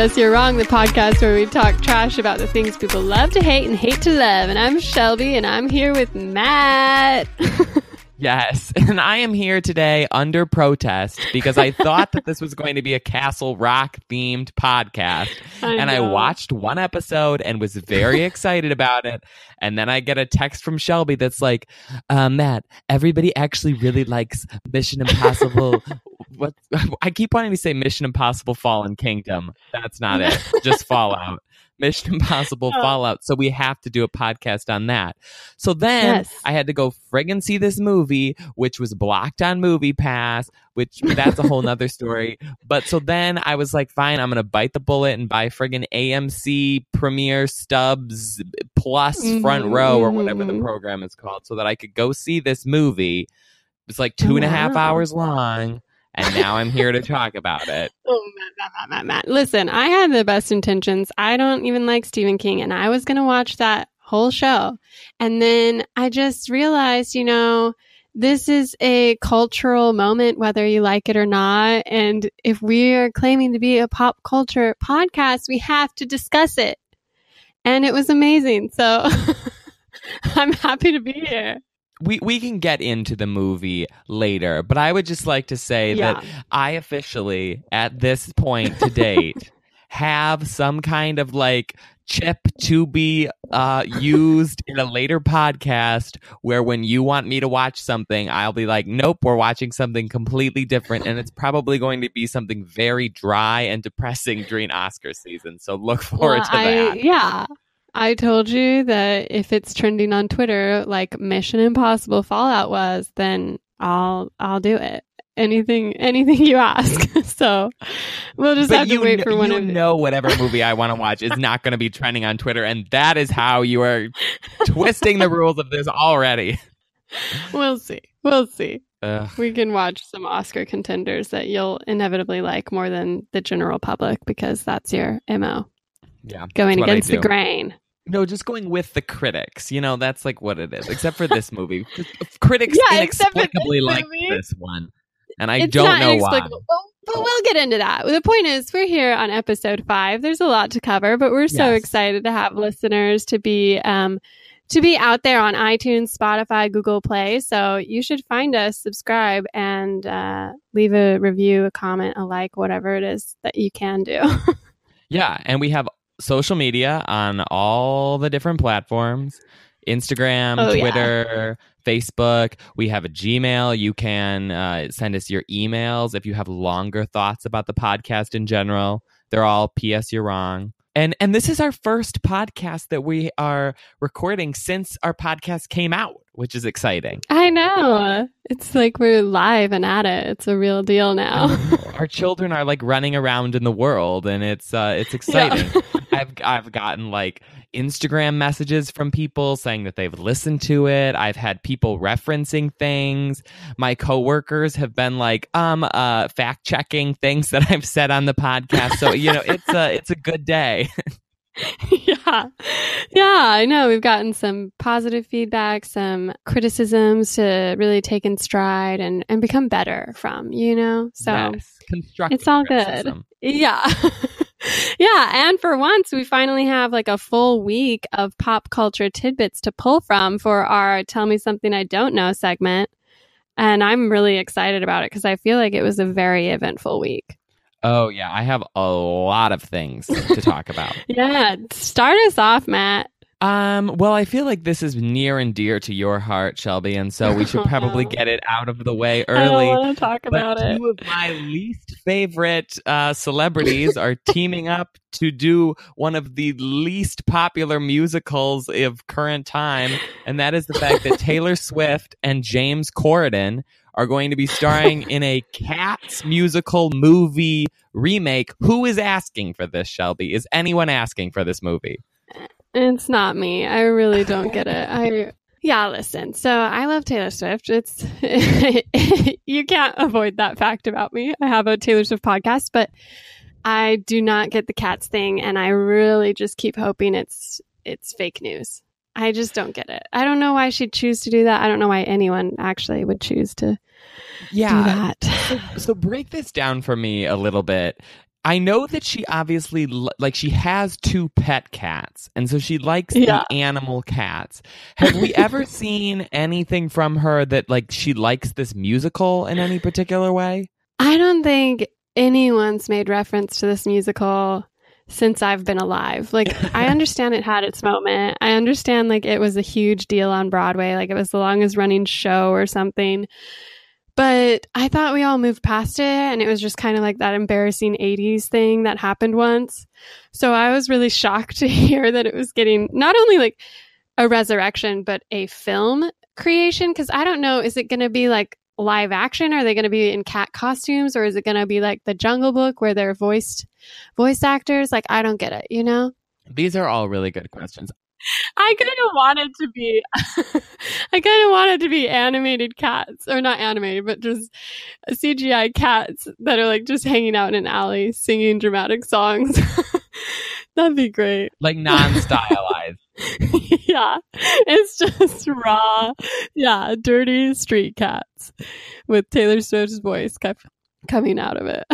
P.S. You're Wrong, the podcast where we talk trash about the things people love to hate and hate to love. And I'm Shelby, and I'm here with Matt. Yes, and I am here today under protest because I thought that this was going to be a Castle Rock themed podcast. I and I watched one episode and was very excited about it. And then I get a text from Shelby that's like, uh, Matt, everybody actually really likes Mission Impossible. What I keep wanting to say Mission Impossible Fallen Kingdom. That's not it. Just Fallout. Mission Impossible Oh. Fallout. So we have to do a podcast on that. So then Yes. I had to go friggin' see this movie, which was blocked on Movie Pass, which that's a whole nother story. But so then I was like, fine, I'm gonna bite the bullet and buy friggin' AMC Premiere Stubs Plus Front Mhm, Row or whatever the mhm. program is called, so that I could go see this movie. It's like two and a half Wow. hours long, and now I'm here to talk about it. Oh, Matt, Matt, Matt, Matt. Listen, I had the best intentions. I don't even like Stephen King, and I was going to watch that whole show. And then I just realized, you know, this is a cultural moment, whether you like it or not. And if we are claiming to be a pop culture podcast, we have to discuss it. And it was amazing. So I'm happy to be here. We we can get into the movie later, but I would just like to say that I officially, at this point to date, have some kind of like chip to be uh, used in a later podcast where when you want me to watch something, I'll be like, nope, we're watching something completely different. And it's probably going to be something very dry and depressing during Oscar season. So look forward Well, to I, that. Yeah. I told you that if it's trending on Twitter like Mission Impossible Fallout was, then I'll I'll do it. Anything anything you ask. so we'll just have to wait kn- for one you of know whatever movie I want to watch is not going to be trending on Twitter, and that is how you are twisting the rules of this already. We'll see. We'll see. Ugh. We can watch some Oscar contenders that you'll inevitably like more than the general public because that's your MO. Yeah. Going That's what I against the grain. No, just going with the critics. You know, that's like what it is. Except for this movie, critics Yeah, inexplicably like this one, and I it's don't know why. But, but we'll get into that. The point is, we're here on episode five. There's a lot to cover, but we're so Yes. excited to have listeners to be um, to be out there on iTunes, Spotify, Google Play. So you should find us, subscribe, and uh, leave a review, a comment, a like, whatever it is that you can do. Yeah, and we have social media on all the different platforms Instagram, Oh, yeah. Twitter, Facebook. We have a Gmail. You can uh, send us your emails if you have longer thoughts about the podcast in general. They're all P.S. You're wrong. And and this is our first podcast that we are recording since our podcast came out, which is exciting. I know. It's like we're live and at it. It's a real deal now. our children are like running around in the world and it's uh it's exciting i've i've gotten like instagram messages from people saying that they've listened to it i've had people referencing things my coworkers have been like um uh fact checking things that i've said on the podcast so you know it's a it's a good day yeah. Yeah, I know. We've gotten some positive feedback, some criticisms to really take in stride and, and become better from, you know? So, Yes. constructive it's all good. criticism. yeah. yeah. And for once, we finally have like a full week of pop culture tidbits to pull from for our Tell Me Something I Don't Know segment. And I'm really excited about it because I feel like it was a very eventful week. Oh yeah i have a lot of things to talk about Yeah. Start us off, Matt. Um, well, I feel like this is near and dear to your heart, Shelby, and so we should Oh, probably get it out of the way early. I want to talk about it. two of my least favorite uh, celebrities are teaming up to do one of the least popular musicals of current time, and that is the fact that Taylor Swift and James Corden are going to be starring in a Cats musical movie remake. Who is asking for this, Shelby? Is anyone asking for this movie? It's not me. I really don't get it. I yeah, listen. So I love Taylor Swift. It's you can't avoid that fact about me. I have a Taylor Swift podcast, but I do not get the cats thing and I really just keep hoping it's it's fake news. I just don't get it. I don't know why she'd choose to do that. I don't know why anyone actually would choose to Yeah. So, so break this down for me a little bit. I know that she obviously like she has two pet cats, and so she likes Yeah. the animal cats. Have we ever seen anything from her that like she likes this musical in any particular way? I don't think anyone's made reference to this musical since I've been alive. Like, I understand it had its moment. I understand, like, it was a huge deal on Broadway. Like, it was the longest running show or something. But I thought we all moved past it and it was just kind of like that embarrassing 80s thing that happened once. So I was really shocked to hear that it was getting not only like a resurrection, but a film creation. Cause I don't know, is it going to be like live action? Are they going to be in cat costumes or is it going to be like the Jungle Book where they're voiced voice actors? Like, I don't get it, you know? These are all really good questions. I kind of wanted to be, I kind of wanted to be animated cats, or not animated, but just CGI cats that are like just hanging out in an alley singing dramatic songs. That'd be great. Like non-stylized. yeah, it's just raw, yeah, dirty street cats with Taylor Swift's voice kept coming out of it.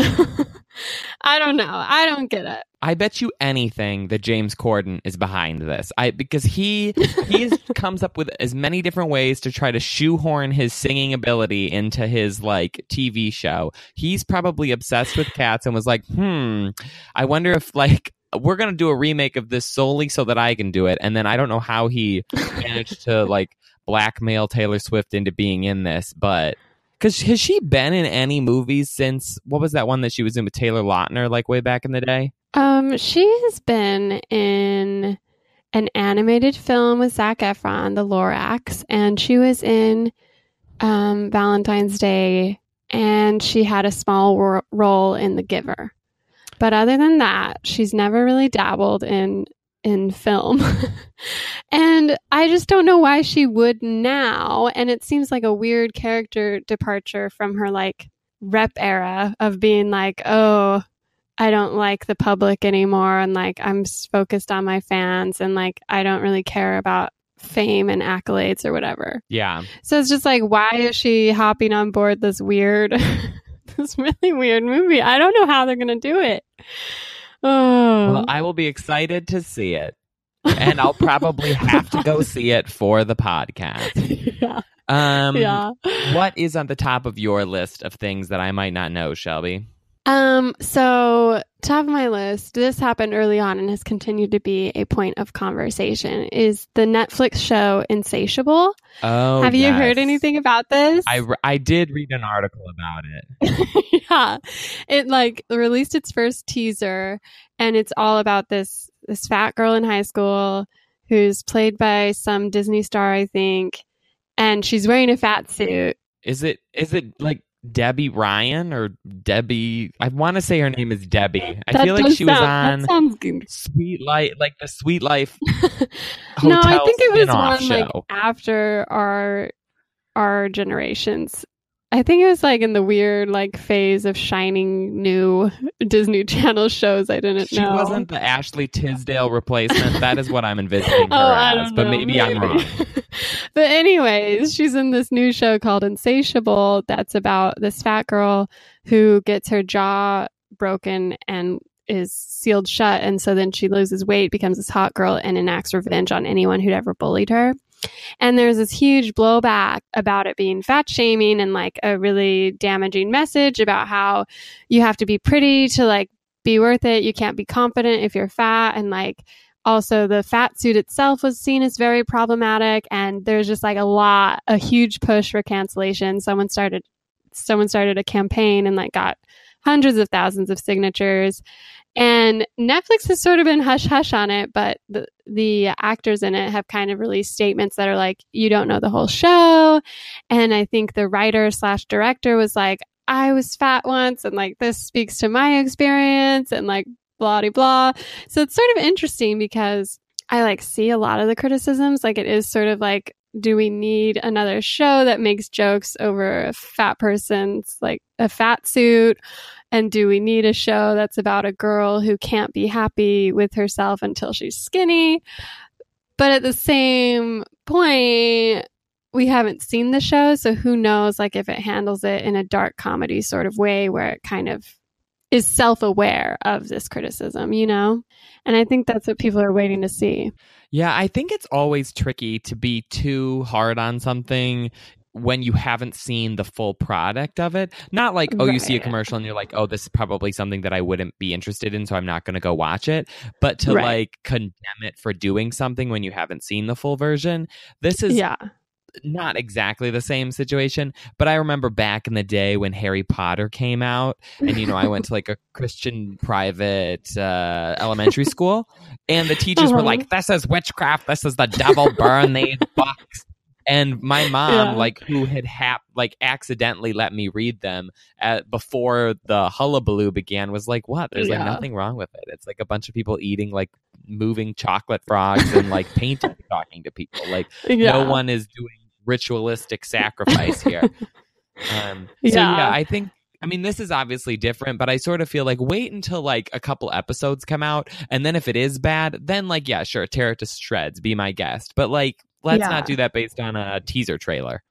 I don't know. I don't get it. I bet you anything that James Corden is behind this. I because he he comes up with as many different ways to try to shoehorn his singing ability into his like TV show. He's probably obsessed with cats and was like, "Hmm, I wonder if like we're going to do a remake of this solely so that I can do it." And then I don't know how he managed to like blackmail Taylor Swift into being in this, but Cause has she been in any movies since what was that one that she was in with Taylor Lautner like way back in the day? Um, she has been in an animated film with Zac Efron, The Lorax, and she was in um, Valentine's Day, and she had a small ro- role in The Giver. But other than that, she's never really dabbled in in film. and I just don't know why she would now. And it seems like a weird character departure from her like rep era of being like, oh, I don't like the public anymore and like I'm focused on my fans and like I don't really care about fame and accolades or whatever. Yeah. So it's just like why is she hopping on board this weird this really weird movie? I don't know how they're going to do it. Oh. Well, I will be excited to see it. And I'll probably have to go see it for the podcast. yeah. Um yeah. what is on the top of your list of things that I might not know, Shelby? Um, so top of my list, this happened early on and has continued to be a point of conversation is the Netflix show Insatiable. Oh, Have you heard anything about this? I, I did read an article about it. yeah. It like released its first teaser and it's all about this this fat girl in high school who's played by some Disney star, I think, and she's wearing a fat suit. Is it is it like Debby Ryan or Debby? I want to say her name is Debby. I That feel like she was sound- that on. Suite Life, like the Suite Life no, I think it was one like after our our generations. I think it was like in the weird like phase of shining new Disney Channel shows. I didn't She know. She wasn't the Ashley Tisdale replacement. that is what I'm envisioning oh, her Oh, as, but know. maybe, I'm wrong. but anyways, she's in this new show called Insatiable that's about this fat girl who gets her jaw broken and is sealed shut and so then she loses weight, becomes this hot girl and enacts revenge on anyone who'd ever bullied her. And there's this huge blowback about it being fat shaming and like a really damaging message about how you have to be pretty to like be worth it. You can't be confident if you're fat. And like also the fat suit itself was seen as very problematic. And there's just like a lot a huge push for cancellation. Someone started someone started a campaign and like got hundreds of thousands of signatures and netflix has sort of been hush hush on it but the the actors in it have kind of released statements that are like you don't know the whole show and i think the writer slash director was like i was fat once and like this speaks to my experience and like blah de blah so it's sort of interesting because I like see a lot of the criticisms. Like it is sort of like, do we need another show that makes jokes over a fat person's like a fat suit? And do we need a show that's about a girl who can't be happy with herself until she's skinny? But at the same point, we haven't seen the show, so who knows like if it handles it in a dark comedy sort of way where it kind of is self aware of this criticism, you know? And I think that's what people are waiting to see. Yeah, I think it's always tricky to be too hard on something when you haven't seen the full product of it. Not like, oh, you see a commercial and you're like, oh, this is probably something that I wouldn't be interested in, so I'm not going to go watch it. But to Right. like condemn it for doing something when you haven't seen the full version, this is Yeah. not exactly the same situation. But I remember back in the day when Harry Potter came out, and you know, I went to like a Christian private uh, elementary school, and the teachers were Uh-huh. like, "This is witchcraft. This is the devil. Burn these books." And my mom, Yeah. like, who had hap- like accidentally let me read them at before the hullabaloo began, was like, "What? There's like Yeah. nothing wrong with it. It's like a bunch of people eating like moving chocolate frogs and like painting, talking to people. Like, Yeah. no one is doing ritualistic sacrifice here. um, so Yeah. yeah, I think. I mean, this is obviously different, but I sort of feel like wait until like a couple episodes come out, and then if it is bad, then like yeah, sure, tear it to shreds, be my guest. But like, let's Yeah. not do that based on a teaser trailer.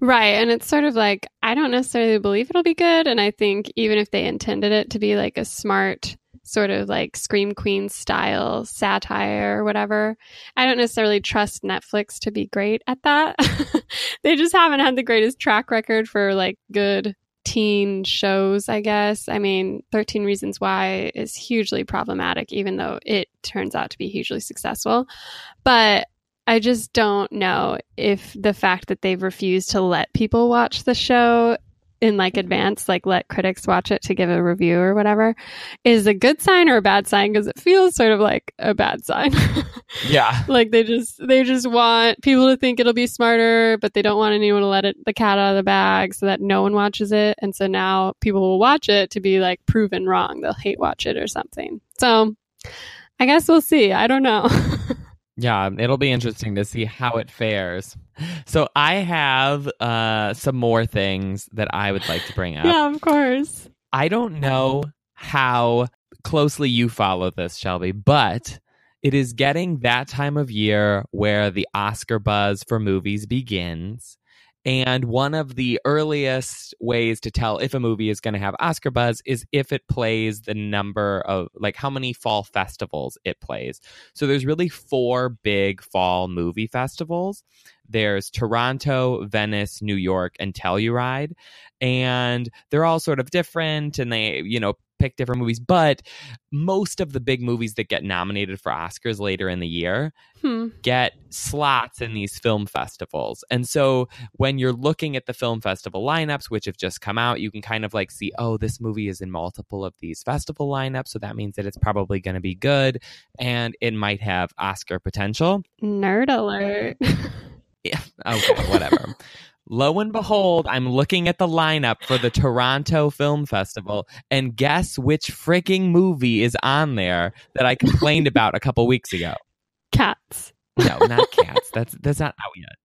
Right. And it's sort of like, I don't necessarily believe it'll be good. And I think even if they intended it to be like a smart, sort of like Scream Queen style satire or whatever, I don't necessarily trust Netflix to be great at that. they just haven't had the greatest track record for like good teen shows, I guess. I mean, 13 Reasons Why is hugely problematic, even though it turns out to be hugely successful. But I just don't know if the fact that they've refused to let people watch the show in like advance, like let critics watch it to give a review or whatever, is a good sign or a bad sign because it feels sort of like a bad sign. Yeah, like they just they just want people to think it'll be smarter, but they don't want anyone to let it the cat out of the bag so that no one watches it. And so now people will watch it to be like proven wrong. They'll hate watch it or something. So I guess we'll see. I don't know. yeah, it'll be interesting to see how it fares. So I have uh, some more things that I would like to bring up. yeah, of course. I don't know how closely you follow this, Shelby, but it is getting that time of year where the Oscar buzz for movies begins. And one of the earliest ways to tell if a movie is going to have Oscar buzz is if it plays the number of, like, how many fall festivals it plays. So there's really four big fall movie festivals there's Toronto, Venice, New York, and Telluride. And they're all sort of different and they, you know, pick different movies. But most of the big movies that get nominated for Oscars later in the year Hmm. get slots in these film festivals. And so when you're looking at the film festival lineups, which have just come out, you can kind of like see, oh, this movie is in multiple of these festival lineups. So that means that it's probably going to be good and it might have Oscar potential. Nerd alert. Yeah. Okay, whatever. Lo and behold, I'm looking at the lineup for the Toronto Film Festival, and guess which freaking movie is on there that I complained about a couple weeks ago? Cats. No, not Cats. That's that's not out yet.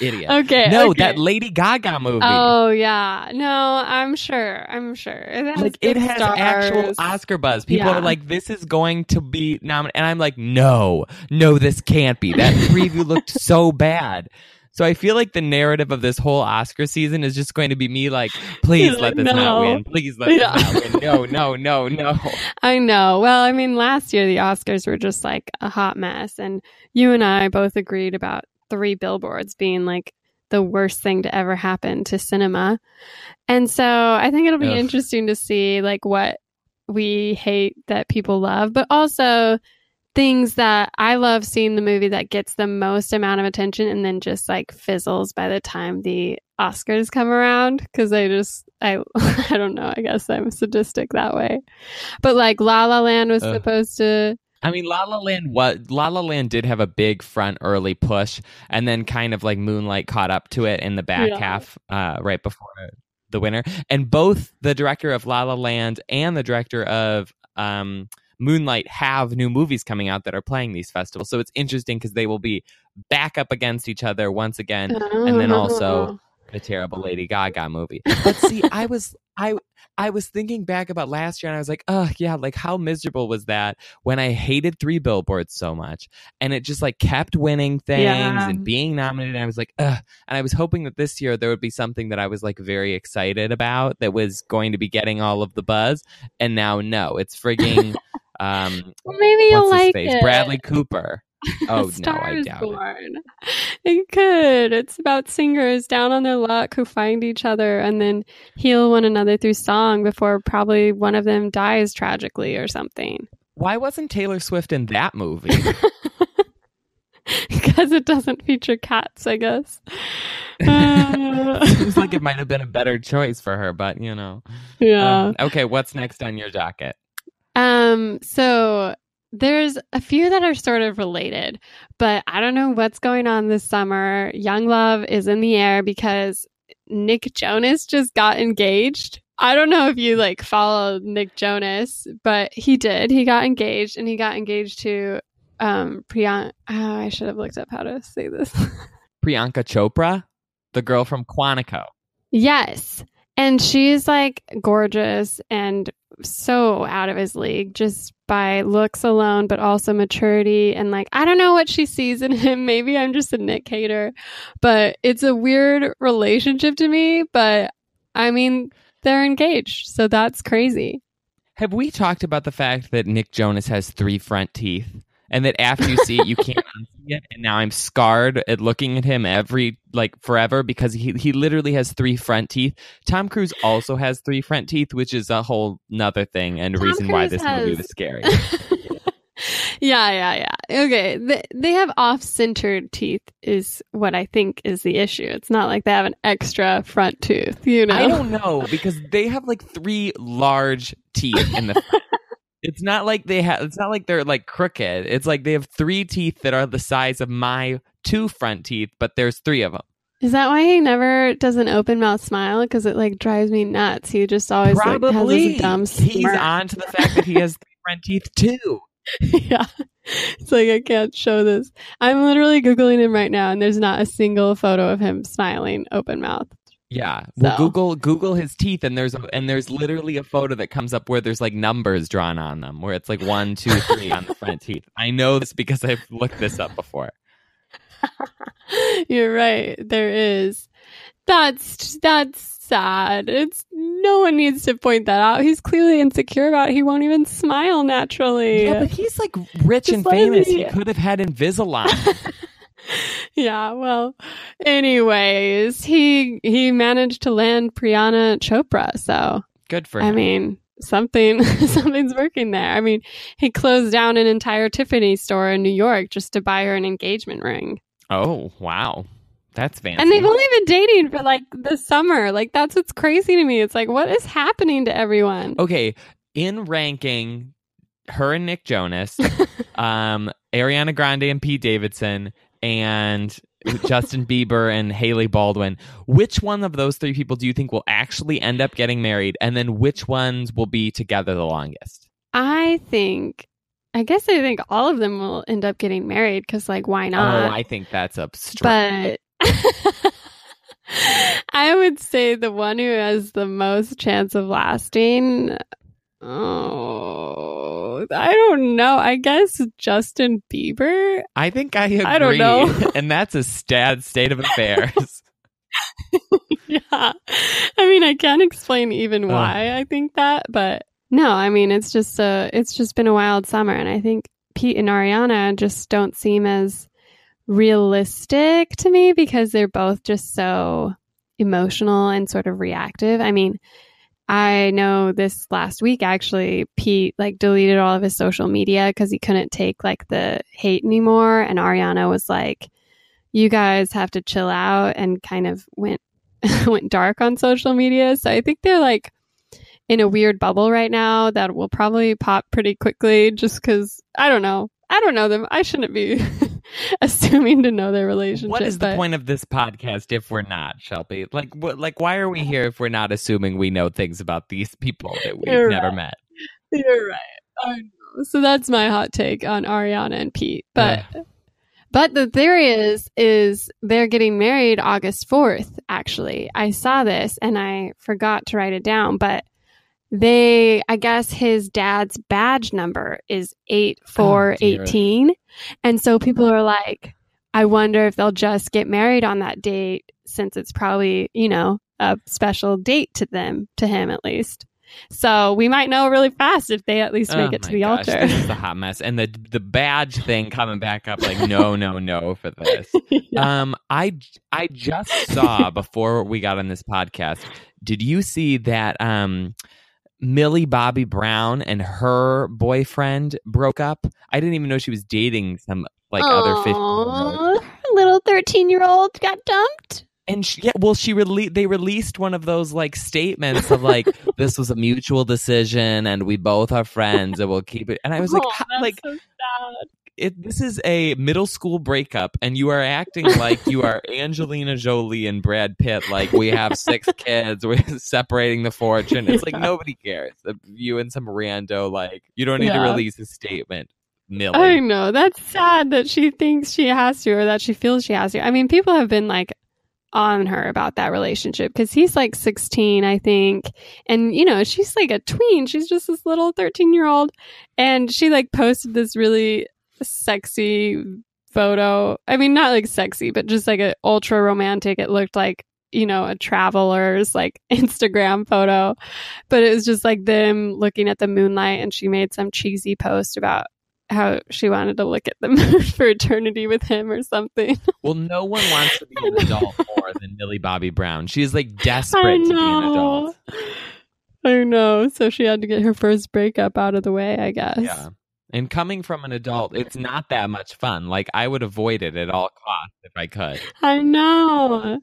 Idiot. Okay. no, okay. that Lady Gaga movie. Oh yeah. No, I'm sure. I'm sure. It has like it has actual. Oscar buzz. People Yeah. are like, "This is going to be nominated," and I'm like, "No, no, this can't be." That preview looked so bad. So I feel like the narrative of this whole Oscar season is just going to be me like, "Please let like, this not win. Please let this not win. No, no, no, no." I know. Well, I mean, last year the Oscars were just like a hot mess, and you and I both agreed about three billboards being like the worst thing to ever happen to cinema. And so I think it'll be Ugh. interesting to see like what we hate that people love, but also things that I love seeing the movie that gets the most amount of attention and then just like fizzles by the time the Oscars come around because I just I I don't know I guess I'm sadistic that way, but like La La Land was Ugh. supposed to I mean, La La Land. What La La Land did have a big front early push, and then kind of like Moonlight caught up to it in the back Yeah. half, uh, right before the winner. And both the director of La La Land and the director of um, Moonlight have new movies coming out that are playing these festivals. So it's interesting because they will be back up against each other once again. And then also- oh. the terrible Lady Gaga movie. But see, I was I I was thinking back about last year and I was like, oh yeah, like how miserable was that when I hated three billboards so much and it just like kept winning things Yeah. and being nominated. And I was like, ugh. And I was hoping that this year there would be something that I was like very excited about that was going to be getting all of the buzz. And now no, it's frigging um Well, maybe you'll like it. Bradley Cooper. Oh no, I doubt it. born. It could. It's about singers down on their luck who find each other and then heal one another through song before probably one of them dies tragically or something. Why wasn't Taylor Swift in that movie? because it doesn't feature cats, I guess. Uh, Seems like it might have been a better choice for her, but you know. yeah. Um, okay, what's next on your docket? Um, so there's a few that are sort of related, but I don't know what's going on this summer. Young Love is in the air because Nick Jonas just got engaged. I don't know if you like follow Nick Jonas, but he did. He got engaged and he got engaged to um Priyanka. Oh, I should have looked up how to say this. Priyanka Chopra, the girl from Quantico. Yes. And she's like gorgeous and so out of his league just by looks alone, but also maturity. And like, I don't know what she sees in him. Maybe I'm just a Nick hater, but it's a weird relationship to me. But I mean, they're engaged. So that's crazy. Have we talked about the fact that Nick Jonas has three front teeth? And that after you see it, you can't unsee it. And now I'm scarred at looking at him every like forever because he he literally has three front teeth. Tom Cruise also has three front teeth, which is a whole nother thing and a Tom reason why Cruise this movie has- was scary. yeah, yeah, yeah. Okay. They, they have off centered teeth, is what I think is the issue. It's not like they have an extra front tooth, you know? I don't know because they have like three large teeth in the front. it's not like they have it's not like they're like crooked. It's like they have three teeth that are the size of my two front teeth, but there's three of them. Is that why he never does an open mouth smile? Because it like drives me nuts. He just always like, has Probably this dumb he's on to the fact that he has three front teeth too. yeah, it's like I can't show this. I'm literally googling him right now, and there's not a single photo of him smiling open mouth. Yeah. Well So- Google Google his teeth and there's a, and there's literally a photo that comes up where there's like numbers drawn on them where it's like one, two, three on the front teeth. I know this because I've looked this up before. You're right. There is. That's that's sad. It's no one needs to point that out. He's clearly insecure about it. He won't even smile naturally. Yeah, but he's like rich Just and famous. He could have had Invisalign. yeah well anyways he he managed to land Priyanka Chopra so Good for him. I mean something something's working there. I mean he closed down an entire Tiffany store in New York just to buy her an engagement ring. Oh wow, that's fancy. and they've only been dating for like the summer. Like that's what's crazy to me. It's like what is happening to everyone? Okay, in ranking, her and Nick Jonas, um, Ariana Grande and Pete Davidson, and Justin Bieber and Hailey Baldwin. Which one of those three people do you think will actually end up getting married, and then which ones will be together the longest? I think I guess I think all of them will end up getting married because like why oh, not oh, I think that's a stretch. but I would say the one who has the most chance of lasting. Oh, I don't know. I guess Justin Bieber. I think I agree. I don't know. and that's a sad state of affairs. yeah. I mean, I can't explain even why I think that, but no, I mean, it's just a, it's just been a wild summer. And I think Pete and Ariana just don't seem as realistic to me because they're both just so emotional and sort of reactive. I mean, I know this last week actually Pete like deleted all of his social media because he couldn't take like the hate anymore and Ariana was like you guys have to chill out and kind of went went dark on social media. So I think they're like in a weird bubble right now that will probably pop pretty quickly just cuz I don't know. I don't know them. I shouldn't be assuming to know their relationship. what is the but- point of this podcast if we're not, Shelby? Like, what, like, why are we here if we're not assuming we know things about these people that we've You're never right. met? You're right. I know. So that's my hot take on Ariana and Pete. But But the theory is is they're getting married August 4th actually. I saw this and I forgot to write it down, but they I guess his dad's badge number is 8418 and so people are like I wonder if they'll just get married on that date since it's probably, you know, a special date to them, to him at least. So we might know really fast if they at least make Oh it to the gosh, altar. This is a hot mess, and the the badge thing coming back up like no, no, no for this. Yeah. Um, I I just saw before we got on this podcast. Did you see that? Um, Millie Bobby Brown and her boyfriend broke up. I didn't even know she was dating some like other fifteen. Aw, little 13 year old got dumped. And she, yeah, well, she rele- they released one of those like statements of like this was a mutual decision and we both are friends and we'll keep it. And I was like, Aw, that's like so sad. It, this is a middle school breakup and you are acting like you are Angelina Jolie and Brad Pitt like we have six kids we're separating the fortune it's like Yeah. nobody cares you and some rando like you don't need to release a statement Millie I know. That's sad that she thinks she has to or that she feels she has to. I mean, people have been like on her about that relationship because he's like 16, I think. And, you know, she's like a tween. She's just this little 13 year old. And she like posted this really sexy photo. I mean, not like sexy, but just like an ultra romantic. It looked like, you know, a traveler's like Instagram photo, but it was just like them looking at the moonlight. And she made some cheesy post about how she wanted to look at the moon for eternity with him or something. well no one wants to be an adult more than Millie Bobby Brown she is like desperate to be an adult I know. So she had to get her first breakup out of the way, I guess. yeah and coming from an adult it's not that much fun like I would avoid it at all costs if I could I know.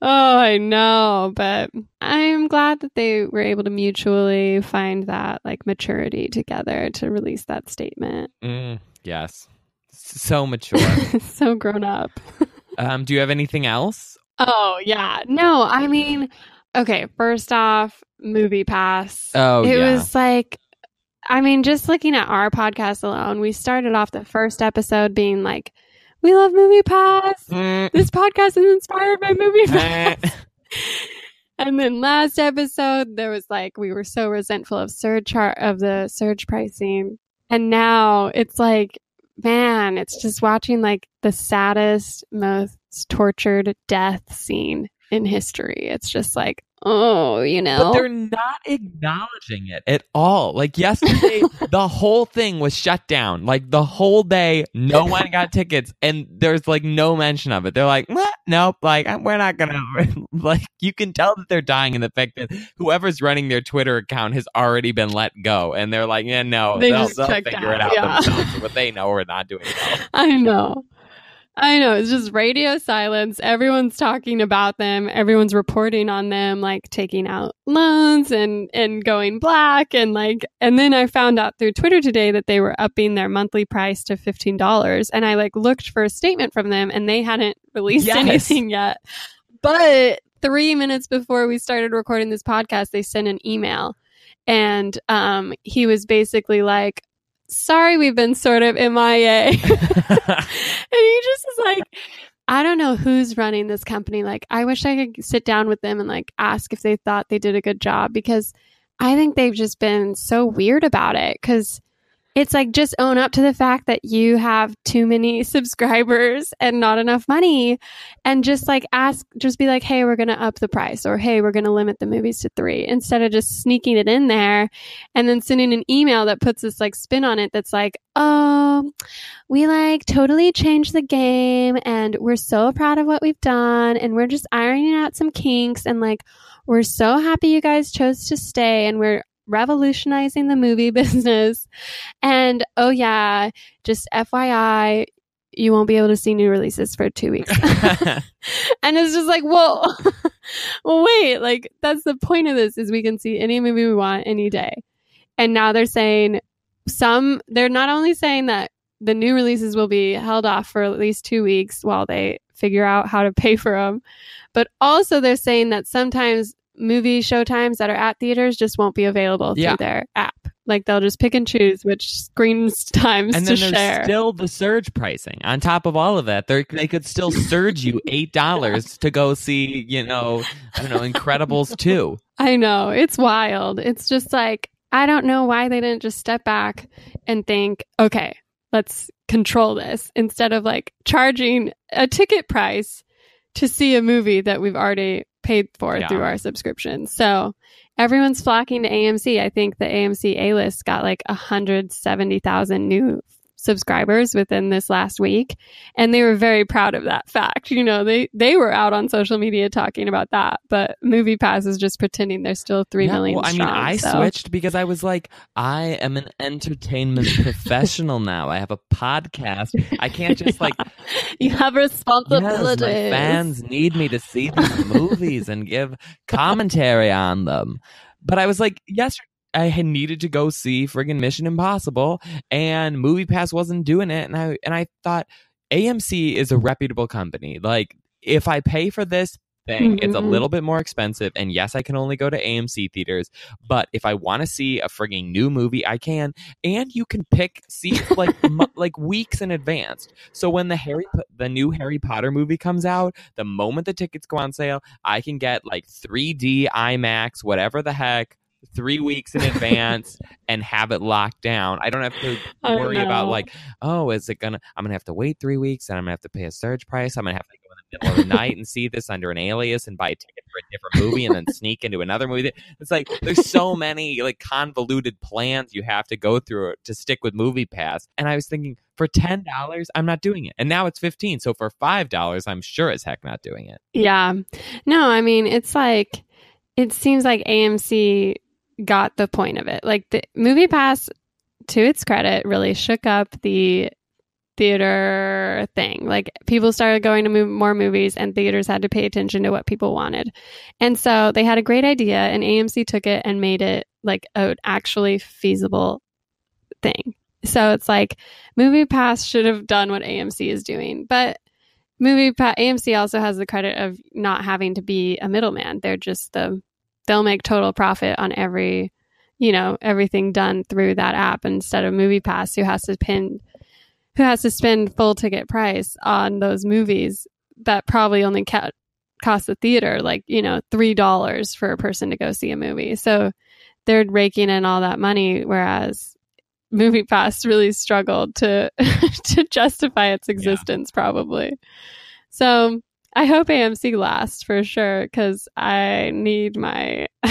Oh, I know. But I'm glad that they were able to mutually find that like maturity together to release that statement. Mm, yes so mature so grown up. um do you have anything else Oh, yeah. No, I mean, okay, first off, Movie Pass. Oh, it yeah. was like, I mean, just looking at our podcast alone, we started off the first episode being like, we love Movie Pass. Mm, This podcast is inspired by Movie eh. Pass. and then last episode, there was like, we were so resentful of surge char- of the surge pricing. And now it's like, man, it's just watching like the saddest, most tortured death scene in history. It's just like, oh, you know. But they're not acknowledging it at all. Like yesterday, the whole thing was shut down. Like the whole day, no one got tickets, and there's like no mention of it. They're like, "What? nope, like we're not gonna. like you can tell that they're dying in the fact that whoever's running their Twitter account has already been let go, and they're like, yeah, no, They will just they'll checked figure it out, out yeah. themselves. But they know we're not doing well. I know. I know. It's just radio silence. Everyone's talking about them. Everyone's reporting on them, like taking out loans and, and going black. And like, and then I found out through Twitter today that they were upping their monthly price to $15. And I like looked for a statement from them and they hadn't released Yes. anything yet. But three minutes before we started recording this podcast, they sent an email and, um, he was basically like, sorry, we've been sort of MIA. and he just is like i don't know who's running this company like i wish i could sit down with them and like ask if they thought they did a good job because i think they've just been so weird about it because it's like just own up to the fact that you have too many subscribers and not enough money. And just like ask just be like hey we're going to up the price or hey we're going to limit the movies to 3 instead of just sneaking it in there and then sending an email that puts this like spin on it that's like oh we like totally changed the game and we're so proud of what we've done and we're just ironing out some kinks and like we're so happy you guys chose to stay and we're revolutionizing the movie business. And oh yeah just fyi you won't be able to see new releases for two weeks. And it's just like well wait like that's the point of this is we can see any movie we want any day. And now they're saying some they're not only saying that the new releases will be held off for at least two weeks while they figure out how to pay for them but also they're saying that sometimes movie showtimes that are at theaters just won't be available Yeah. through their app Like they'll just pick and choose which screens times and to then there's share. still the surge pricing on top of all of that. They they could still surge you eight dollars to go see, you know, I don't know, Incredibles two. I know. It's wild. It's just like, I don't know why they didn't just step back and think, okay, let's control this instead of like charging a ticket price to see a movie that we've already paid for Yeah. through our subscription. So everyone's flocking to AMC. I think the AMC A list got like 170,000 new subscribers within this last week and they were very proud of that fact you know they they were out on social media talking about that but movie pass is just pretending they're still three Yeah, million well, I mean, I so. switched because I was like, I am an entertainment professional now. I have a podcast. I can't just like you have Yes, responsibilities my fans need me to see these movies and give commentary on them. But I was like, yesterday I had needed to go see friggin' Mission Impossible, and Movie Pass wasn't doing it, and I and I thought AMC is a reputable company. Like, if I pay for this thing, it's a Mhm. little bit more expensive, and yes, I can only go to AMC theaters. But if I want to see a frigging new movie, I can, and you can pick seats like mo- like weeks in advance. So when the Harry Po- the new Harry Potter movie comes out, the moment the tickets go on sale, I can get like 3D IMAX, whatever the heck, three weeks in advance and have it locked down. I don't have to worry about like, oh, is it gonna? I'm gonna have to wait three weeks, and I'm gonna have to pay a surge price. I'm gonna have to go in the middle of the night and see this under an alias and buy a ticket for a different movie, and then sneak into another movie. It's like there's so many like convoluted plans you have to go through to stick with Movie Pass. And I was thinking, for ten dollars, I'm not doing it, and now it's fifteen. So for five dollars, I'm sure as heck not doing it. Yeah. No, I mean, it's like, it seems like AMC got the point of it. Like, the Movie Pass, to its credit, really shook up the theater thing. Like, people started going to move more movies, and theaters had to pay attention to what people wanted. And so they had a great idea, and AMC took it and made it like an actually feasible thing. So it's like Movie Pass should have done what AMC is doing, but movie pa- AMC also has the credit of not having to be a middleman. They're just the they'll make total profit on every you know everything done through that app instead of Movie Pass who has to pin who has to spend full ticket price on those movies that probably only ca- cost the theater like you know three dollars for a person to go see a movie. So they're raking in all that money, whereas Movie Pass really struggled to to justify its existence, probably. So I hope AMC lasts for sure because I need my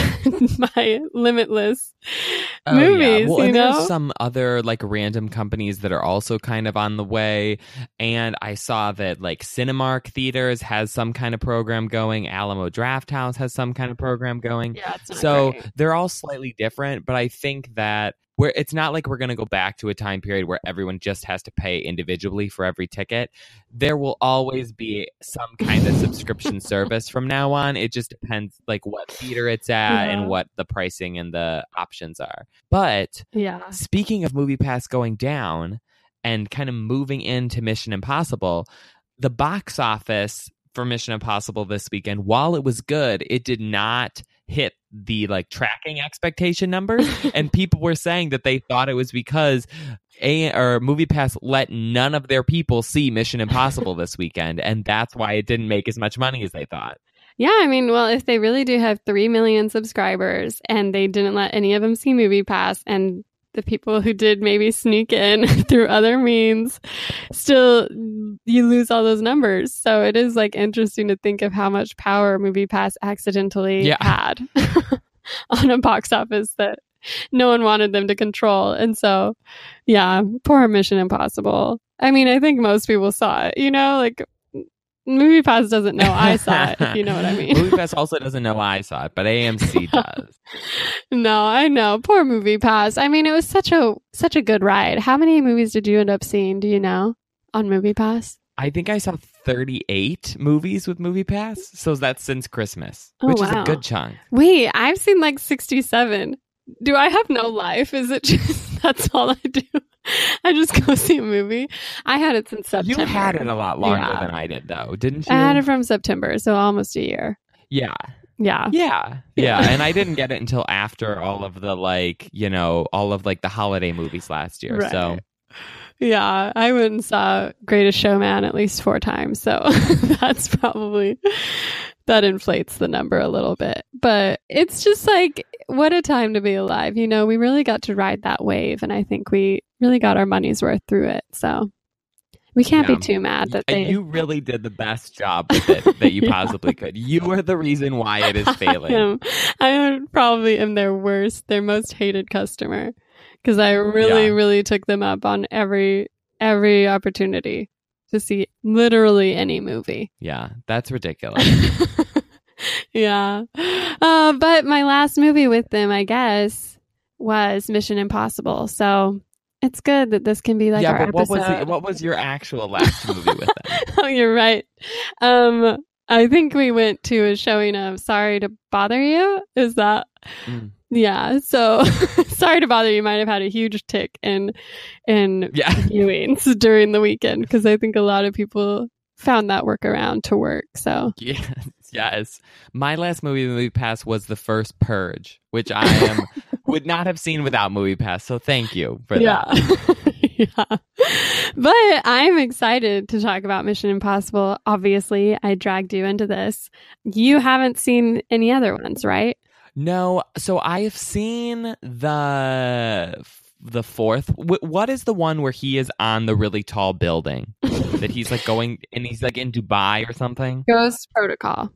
my limitless Oh, movies. Well, you and know, there's some other like random companies that are also kind of on the way. And I saw that like Cinemark Theaters has some kind of program going. Alamo Draft House has some kind of program going. yeah, it's So great. they're all slightly different, but I think that where it's not like we're going to go back to a time period where everyone just has to pay individually for every ticket. There will always be some kind of subscription service from now on. It just depends like what theater it's at Yeah. and uh-huh. what the pricing and the options are. But yeah, speaking of Movie Pass going down and kind of moving into Mission Impossible, the box office for Mission Impossible this weekend, while it was good, it did not hit the like tracking expectation numbers. and people were saying that they thought it was because a or Movie Pass let none of their people see Mission Impossible this weekend, and that's why it didn't make as much money as they thought. Yeah. I mean, well, if they really do have three million subscribers and they didn't let any of them see Movie Pass, and the people who did maybe sneak in through other means, still you lose all those numbers. So it is like interesting to think of how much power Movie Pass accidentally Yeah. had on a box office that no one wanted them to control. And so, yeah, poor Mission Impossible. I mean, I think most people saw it, you know, like Movie Pass doesn't know I saw it, if you know what I mean. Movie Pass also doesn't know I saw it, but AMC does. no, I know. Poor Movie Pass. I mean, it was such a such a good ride. How many movies did you end up seeing, do you know, on Movie Pass? I think I saw 38 movies with Movie Pass. So that's since Christmas, Oh, which is a good chunk. Wait, I've seen like 67. Do I have no life? Is it just that's all I do? I just go see a movie. I had it since September. You had it a lot longer Yeah. than I did, though, didn't you? I had it from September, so almost a year. yeah. Yeah. Yeah. Yeah. and I didn't get it until after all of the like, you know, all of like the holiday movies last year. Right. So Yeah, I went and saw Greatest Showman at least four times, so that's probably that inflates the number a little bit. But it's just like what a time to be alive. You know, we really got to ride that wave and I think we really got our money's worth through it. So we can't Yeah. be too mad that they you really did the best job with it that you Yeah. possibly could. You were the reason why it is I failing. am, I probably am their worst, their most hated customer because I really, Yeah. really took them up on every every opportunity to see literally any movie. Yeah, that's ridiculous. yeah, uh, but my last movie with them, I guess, was Mission Impossible. So it's good that this can be like yeah, our but what was the, what was your actual last movie with them? oh, you're right. Um, I think we went to a showing of Sorry to Bother You. Is that? Mm. Yeah. So Sorry to Bother You might have had a huge tick in in Yeah. viewings during the weekend because I think a lot of people found that workaround to work. So Yes, yes. My last movie MoviePass was the first Purge, which I am would not have seen without MoviePass. So thank you for yeah. that. yeah. But I'm excited to talk about Mission Impossible. Obviously, I dragged you into this. You haven't seen any other ones, right? No, so I have seen the the fourth. Wh- what is the one where he is on the really tall building that he's like going and he's like in Dubai or something? Ghost Protocol.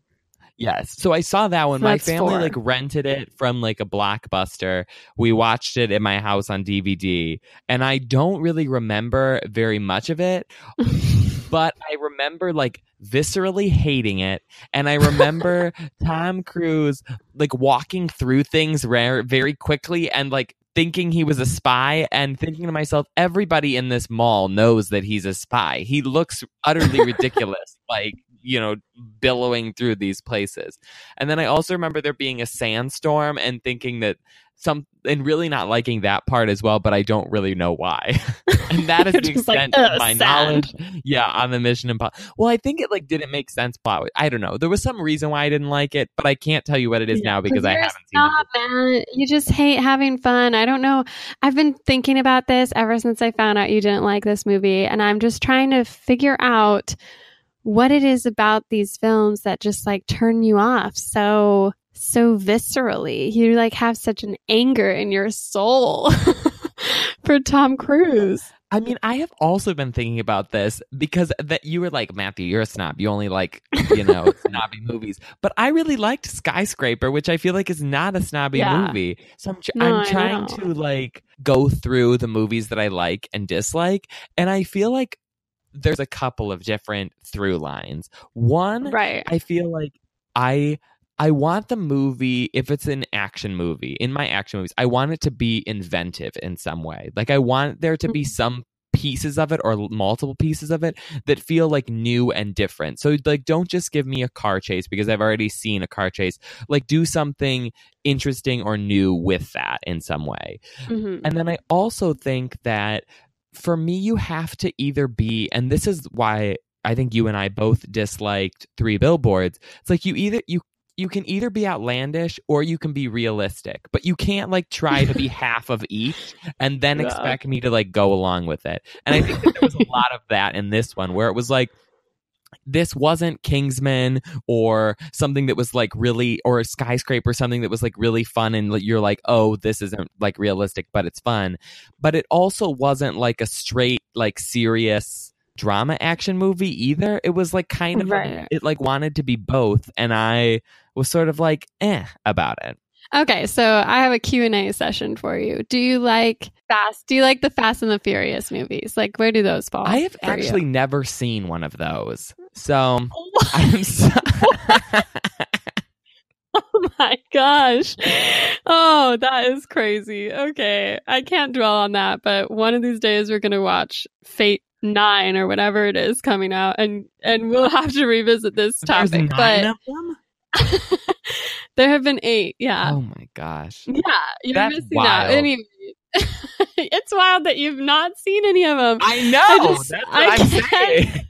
Yes. So I saw that one. So my family four. like rented it from like a blockbuster. We watched it in my house on DVD, and I don't really remember very much of it, but I remember like viscerally hating it, and I remember Tom Cruise like walking through things rare very quickly and like thinking he was a spy and thinking to myself everybody in this mall knows that he's a spy he looks utterly ridiculous like you know billowing through these places and then i also remember there being a sandstorm and thinking that some and really not liking that part as well but i don't really know why and that is the just like, extent of my sand." knowledge yeah on the mission impossible well i think it like didn't make sense plot i don't know there was some reason why i didn't like it but i can't tell you what it is now because i haven't seen it man. You just hate having fun. I don't know. I've been thinking about this ever since I found out you didn't like this movie, and I'm just trying to figure out what it is about these films that just like turn you off so so viscerally. You like have such an anger in your soul for Tom Cruise. I mean, I have also been thinking about this because that you were like Matthew, you're a snob. You only like you know snobby movies, but I really liked Skyscraper, which I feel like is not a snobby Yeah. movie. So I'm, tr- No, I'm trying to like go through the movies that I like and dislike, and I feel like there's a couple of different through lines. One, Right. I feel like I I want the movie if it's an action movie in my action movies I want it to be inventive in some way like I want there to be Mm-hmm. some pieces of it or multiple pieces of it that feel like new and different so like don't just give me a car chase because I've already seen a car chase like do something interesting or new with that in some way Mhm. and then I also think that for me, you have to either be, and this is why I think you and I both disliked Three Billboards. It's like you either you you can either be outlandish or you can be realistic, but you can't like try to be half of each and then Yeah. expect me to like go along with it. And I think that there was a lot of that in this one where it was like this wasn't Kingsman or something that was like really or a skyscraper something that was like really fun and you're like oh this isn't like realistic but it's fun. But it also wasn't like a straight like serious drama action movie either. It was like kind of Right. it like wanted to be both and I was sort of like eh about it Okay, so I have a Q&A session for you. Do you like fast? Do you like the Fast and the Furious movies? Like where do those fall? I have for you? actually never seen one of those so I'm so- Oh my gosh. Oh, that is crazy. Okay. I can't dwell on that, but one of these days we're going to watch Fate 9 or whatever it is coming out and and we'll have to revisit this topic. But? there have been 8. Yeah. oh my gosh Yeah, you're That's missing wild. out. Anyway, it's wild that you've not seen any of them. I know. I just- That's what I I'm can't- saying.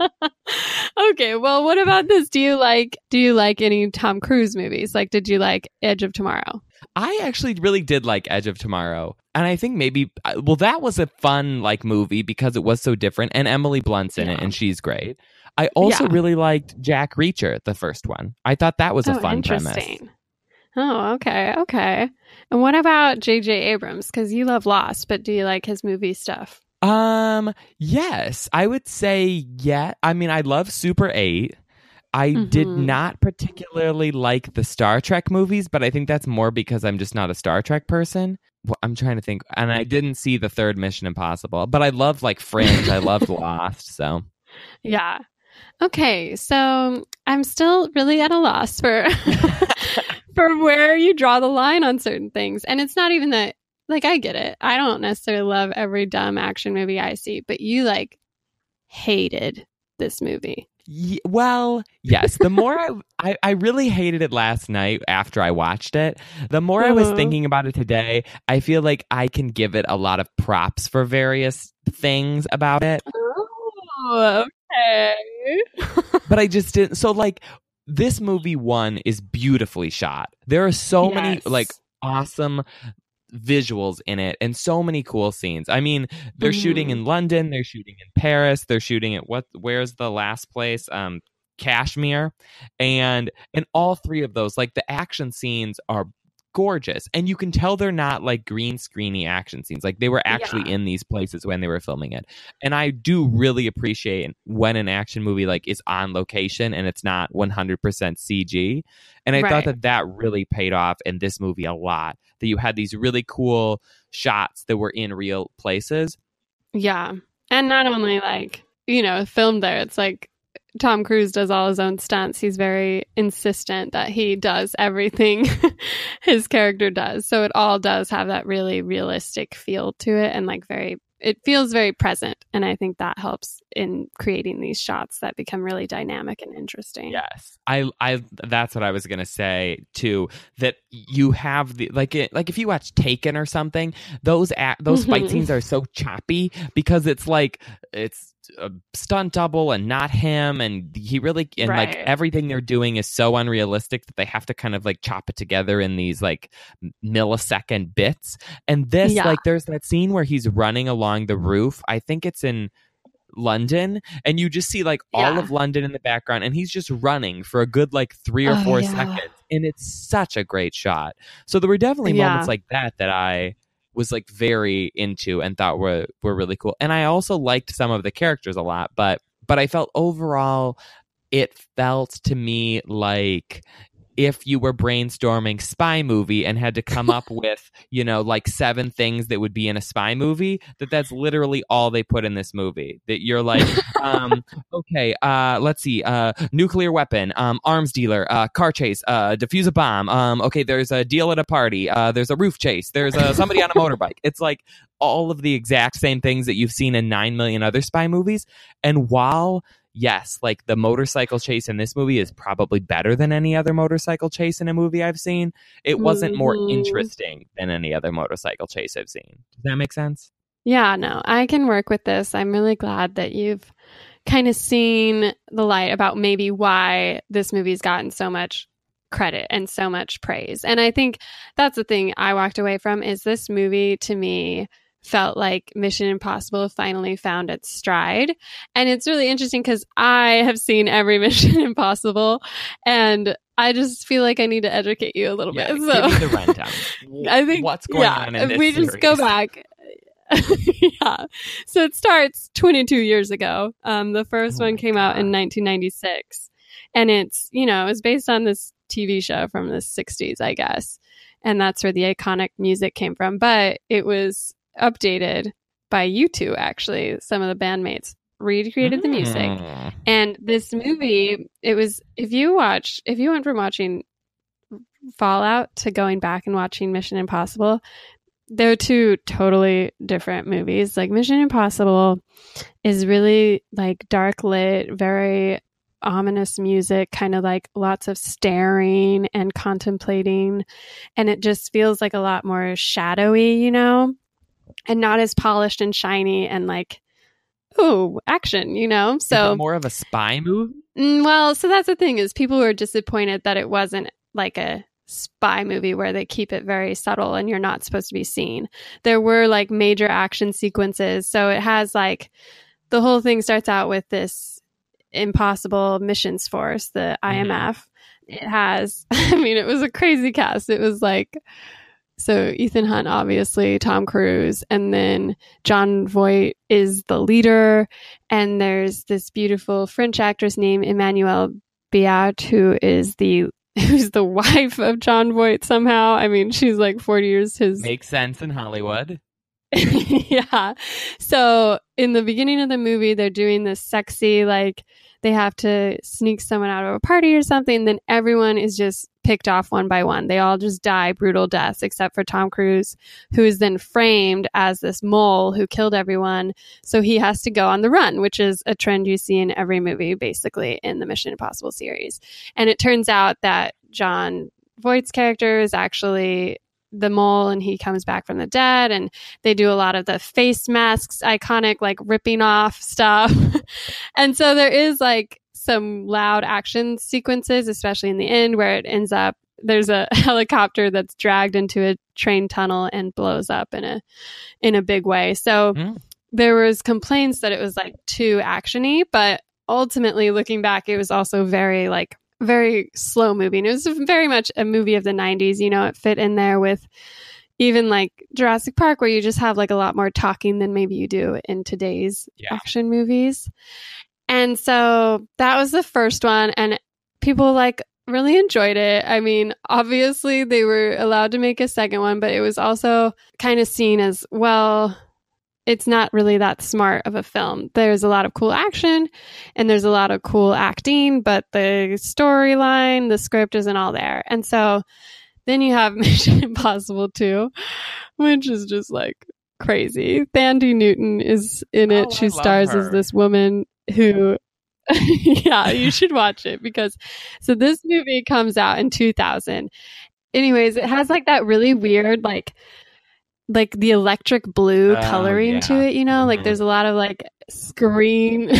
okay, well, what about this? Do you like do you like any Tom Cruise movies? Like did you like Edge of Tomorrow? I actually really did like Edge of Tomorrow. And I think maybe uh, well that was a fun like movie because it was so different and Emily Blunt's in Yeah. it and she's great. I also Yeah. really liked Jack Reacher, the first one. I thought that was a oh, fun premise. Oh, okay, okay. And what about J.J. Abrams? Because you love Lost, but do you like his movie stuff? Um, yes, I would say yeah. I mean, I love Super 8. I did Mhm. not particularly like the Star Trek movies, but I think that's more because I'm just not a Star Trek person. Well, I'm trying to think, and I didn't see the third Mission Impossible, but I love like Fringe. I loved Lost, so Yeah. Okay, so I'm still really at a loss for for where you draw the line on certain things. And it's not even that like I get it. I don't necessarily love every dumb action movie I see, but you like hated this movie. Ye- well, yes. The more I, I, I really hated it last night after I watched it. The more I was Uh-huh. thinking about it today, I feel like I can give it a lot of props for various things about it. Oh, okay. but I just didn't. So like this movie one is beautifully shot. There are so many like awesome visuals in it and so many cool scenes. I mean, they're shooting Mhm. in London, they're shooting in Paris, they're shooting at what where's the last place? Um Kashmir. And in all three of those, like the action scenes are gorgeous. And you can tell they're not like green screeny action scenes. Like they were actually in these places when they were filming it. And I do really appreciate when an action movie like is on location and it's not 100% CG. And I Right. thought that that really paid off in this movie a lot. That you had these really cool shots that were in real places. Yeah. And not only like, you know, filmed there, it's like Tom Cruise does all his own stunts. He's very insistent that he does everything his character does. So it all does have that really realistic feel to it and like very it feels very present and I think that helps in creating these shots that become really dynamic and interesting. Yes, I, I, that's what I was gonna say too. That you have the like, it, like if you watch Taken or something, those a those fight Mhm. scenes are so choppy because it's like it's a stunt double and not him, and he really and like everything they're doing is so unrealistic that they have to kind of like chop it together in these like millisecond bits. And this, Yeah. like, there's that scene where he's running along the roof. I think it's in. London and you just see like all of London in the background and he's just running for a good like 3 or Oh, 4 yeah. seconds and it's such a great shot. So there were definitely Yeah. moments like that that I was like very into and thought were were really cool. And I also liked some of the characters a lot, but but I felt overall it felt to me like if you were brainstorming spy movie and had to come up with you know like seven things that would be in a spy movie that that's literally all they put in this movie. That you're like um okay uh let's see uh nuclear weapon um arms dealer uh car chase uh defuse a bomb um okay there's a deal at a party uh there's a roof chase there's uh, somebody on a motorbike. It's like all of the exact same things that you've seen in 9 million other spy movies. And while yes, like the motorcycle chase in this movie is probably better than any other motorcycle chase in a movie I've seen. It wasn't more Mhm. interesting than any other motorcycle chase I've seen. Does that make sense? Yeah, no, I can work with this. I'm really glad that you've kind of seen the light about maybe why this movie's gotten so much credit and so much praise. And I think that's the thing I walked away from is this movie to me felt like Mission Impossible finally found its stride. And it's really interesting because I have seen every Mission Impossible and I just feel like I need to educate you a little Yeah, bit. So give me the rundown. I think what's going yeah, on in this we just go back. yeah. So it starts 22 years ago. Um, the first Oh one came out in 1996. And it's, you know, it's based on this TV show from the 60s, I guess. And that's where the iconic music came from. But it was updated by U2, actually. Some of the bandmates recreated the music. Mm. And this movie, it was if you watch if you went from watching Fallout to going back and watching Mission Impossible, they're two totally different movies. Like Mission Impossible is really like dark lit, very ominous music, kind of like lots of staring and contemplating. And it just feels like a lot more shadowy, you know, and not as polished and shiny and like oh, action, you know? So more of a spy movie? Mm, well, so that's the thing is people were disappointed that it wasn't like a spy movie where they keep it very subtle and you're not supposed to be seen. There were like major action sequences. So it has like the whole thing starts out with this impossible missions force, the IMF. Mm-hmm. It has, I mean, it was a crazy cast. It was like, so Ethan Hunt, obviously, Tom Cruise, and then Jon Voight is the leader. And there's this beautiful French actress named Emmanuelle Béart, who is the who's the wife of Jon Voight somehow. I mean, she's like 40 years his. Makes sense in Hollywood. yeah. So in the beginning of the movie, they're doing this sexy, like, they have to sneak someone out of a party or something. Then everyone is just picked off one by one. They all just die brutal deaths, except for Tom Cruise, who is then framed as this mole who killed everyone. So he has to go on the run, which is a trend you see in every movie, basically, in the Mission Impossible series. And it turns out that Jon Voight's character is actually the mole and he comes back from the dead and they do a lot of the face masks iconic like ripping off stuff and so there is like some loud action sequences especially in the end where it ends up there's a helicopter that's dragged into a train tunnel and blows up in a in a big way so mm. there was complaints that it was like too actiony but ultimately looking back it was also very like very slow moving. It was very much a movie of the 90s. You know, it fit in there with even like Jurassic Park, where you just have like a lot more talking than maybe you do in today's yeah. action movies. And so that was the first one. And people like really enjoyed it. I mean, obviously they were allowed to make a second one, but it was also kind of seen as well it's not really that smart of a film. There's a lot of cool action and there's a lot of cool acting, but the storyline, the script isn't all there. And so then you have Mission Impossible 2, which is just like crazy. Thandie Newton is in it. Oh, she stars her. as this woman who yeah, you should watch it because so this movie comes out in 2000. Anyways, it has like that really weird like like the electric blue oh, coloring yeah. to it, you know? Mm-hmm. Like there's a lot of like screen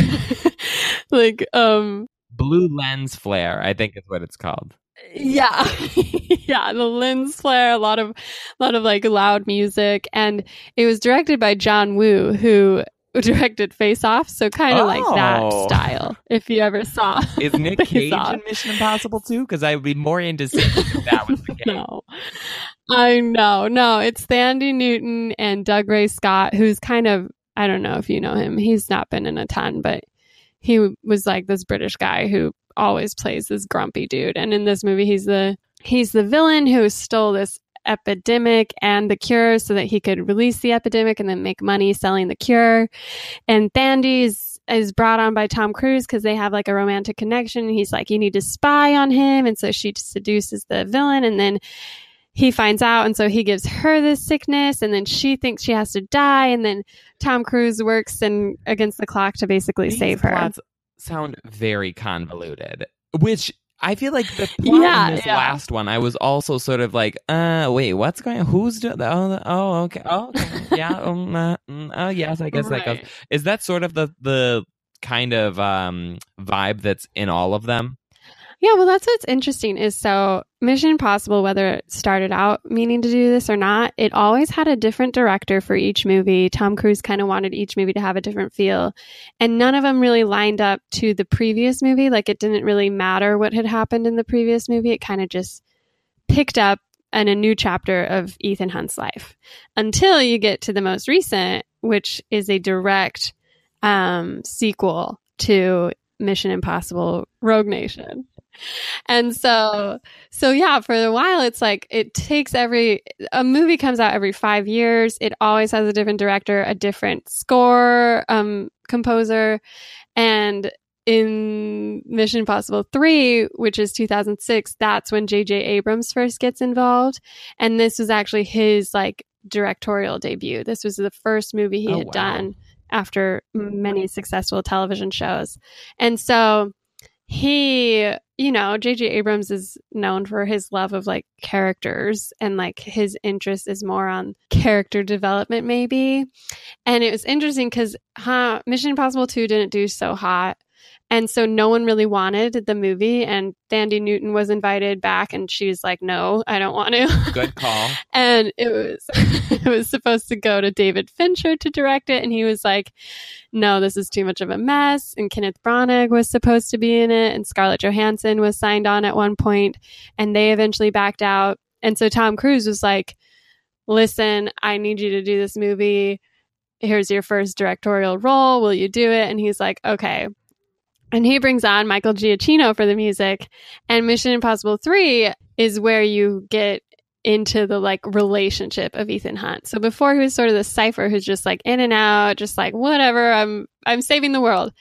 like um blue lens flare, I think is what it's called. Yeah. yeah, the lens flare, a lot of a lot of like loud music and it was directed by John Woo who directed Face Off, so kind of oh. like that oh. style. If you ever saw, is Nick Cage in Mission Impossible too? Because I would be more into seeing that was the case. no, I know, no, it's Thandie Newton and Dougray Scott, who's kind of I don't know if you know him. He's not been in a ton, but he was like this British guy who always plays this grumpy dude, and in this movie, he's the he's the villain who stole this epidemic and the cure so that he could release the epidemic and then make money selling the cure. And Thandie's is brought on by Tom Cruise because they have like a romantic connection. He's like, you need to spy on him. And so she seduces the villain and then he finds out. And so he gives her this sickness and then she thinks she has to die. And then Tom Cruise works and against the clock to basically These save her. Sound very convoluted, which I feel like the plot yeah, in this yeah. last one, I was also sort of like, uh, wait, what's going on? Who's doing that? Oh, oh, okay. Oh, okay. yeah. Um, uh, mm, oh, yes, I guess right. that goes. Is that sort of the, the kind of um, vibe that's in all of them? Yeah, well, that's what's interesting is so Mission Impossible, whether it started out meaning to do this or not, it always had a different director for each movie. Tom Cruise kind of wanted each movie to have a different feel, and none of them really lined up to the previous movie. Like it didn't really matter what had happened in the previous movie. It kind of just picked up in a new chapter of Ethan Hunt's life until you get to the most recent, which is a direct um, sequel to Mission Impossible Rogue Nation and so so yeah for a while it's like it takes every a movie comes out every five years. It always has a different director a different score um composer. And in mission impossible 3 which is 2006 that's when jj abrams first gets involved. And this was actually his like directorial debut. This was the first movie he oh, had wow. done after many successful television shows. And so he, you know, J.J. Abrams is known for his love of like characters and like his interest is more on character development, maybe. And it was interesting because huh, Mission Impossible 2 didn't do so hot. And so no one really wanted the movie. And Thandie Newton was invited back, and she was like, "No, I don't want to." Good call. and it was it was supposed to go to David Fincher to direct it, and he was like, "No, this is too much of a mess." And Kenneth Branagh was supposed to be in it, and Scarlett Johansson was signed on at one point, and they eventually backed out. And so Tom Cruise was like, "Listen, I need you to do this movie." Here's your first directorial role. Will you do it? And he's like, okay. And he brings on Michael Giacchino for the music. And Mission Impossible 3 is where you get into the like relationship of Ethan Hunt. So before he was sort of the cipher who's just like in and out, just like whatever, I'm I'm saving the world.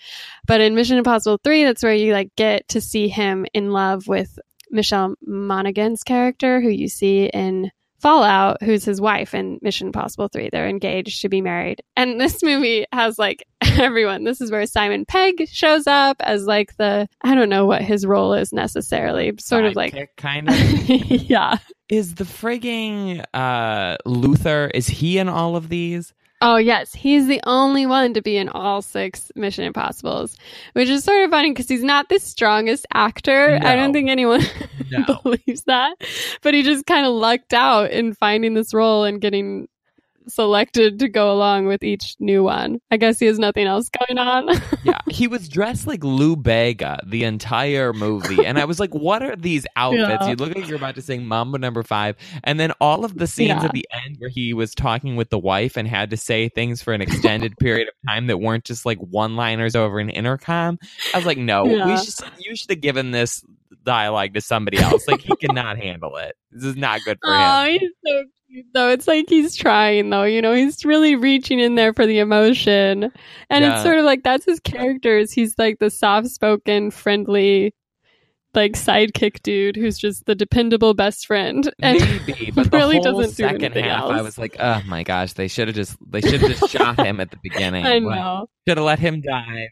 But in Mission Impossible 3, that's where you like get to see him in love with Michelle Monaghan's character who you see in Fallout, who's his wife in Mission Impossible 3. They're engaged to be married. And this movie has like everyone. This is where Simon Pegg shows up as like the, I don't know what his role is necessarily, sort Sidekick, of like, kind of. yeah. is the frigging uh, Luther? Is he in all of these? Oh, yes. He's the only one to be in all six Mission Impossibles, which is sort of funny because he's not the strongest actor. I don't think anyone No. believes that. But he just kind of lucked out in finding this role and getting selected to go along with each new one. I guess he has nothing else going on. yeah, he was dressed like Lou Bega the entire movie, and I was like, "What are these outfits?" Yeah. You look like you're about to sing Mambo Number Five, and then all of the scenes Yeah. at the end where he was talking with the wife and had to say things for an extended period of time that weren't just like one-liners over an intercom. I was like, "No, we should. You should have given this dialogue to somebody else. Like he cannot handle it. This is not good for Oh, him." he's so though. It's like he's trying though, you know, he's really reaching in there for the emotion. And Yeah. it's sort of like that's his characters. He's like the soft spoken, friendly, like sidekick dude who's just the dependable best friend. And Maybe, but the really whole doesn't do second anything half, I was like, "Oh my gosh, they should have just they should have just shot him at the beginning. I know. Should have let him die.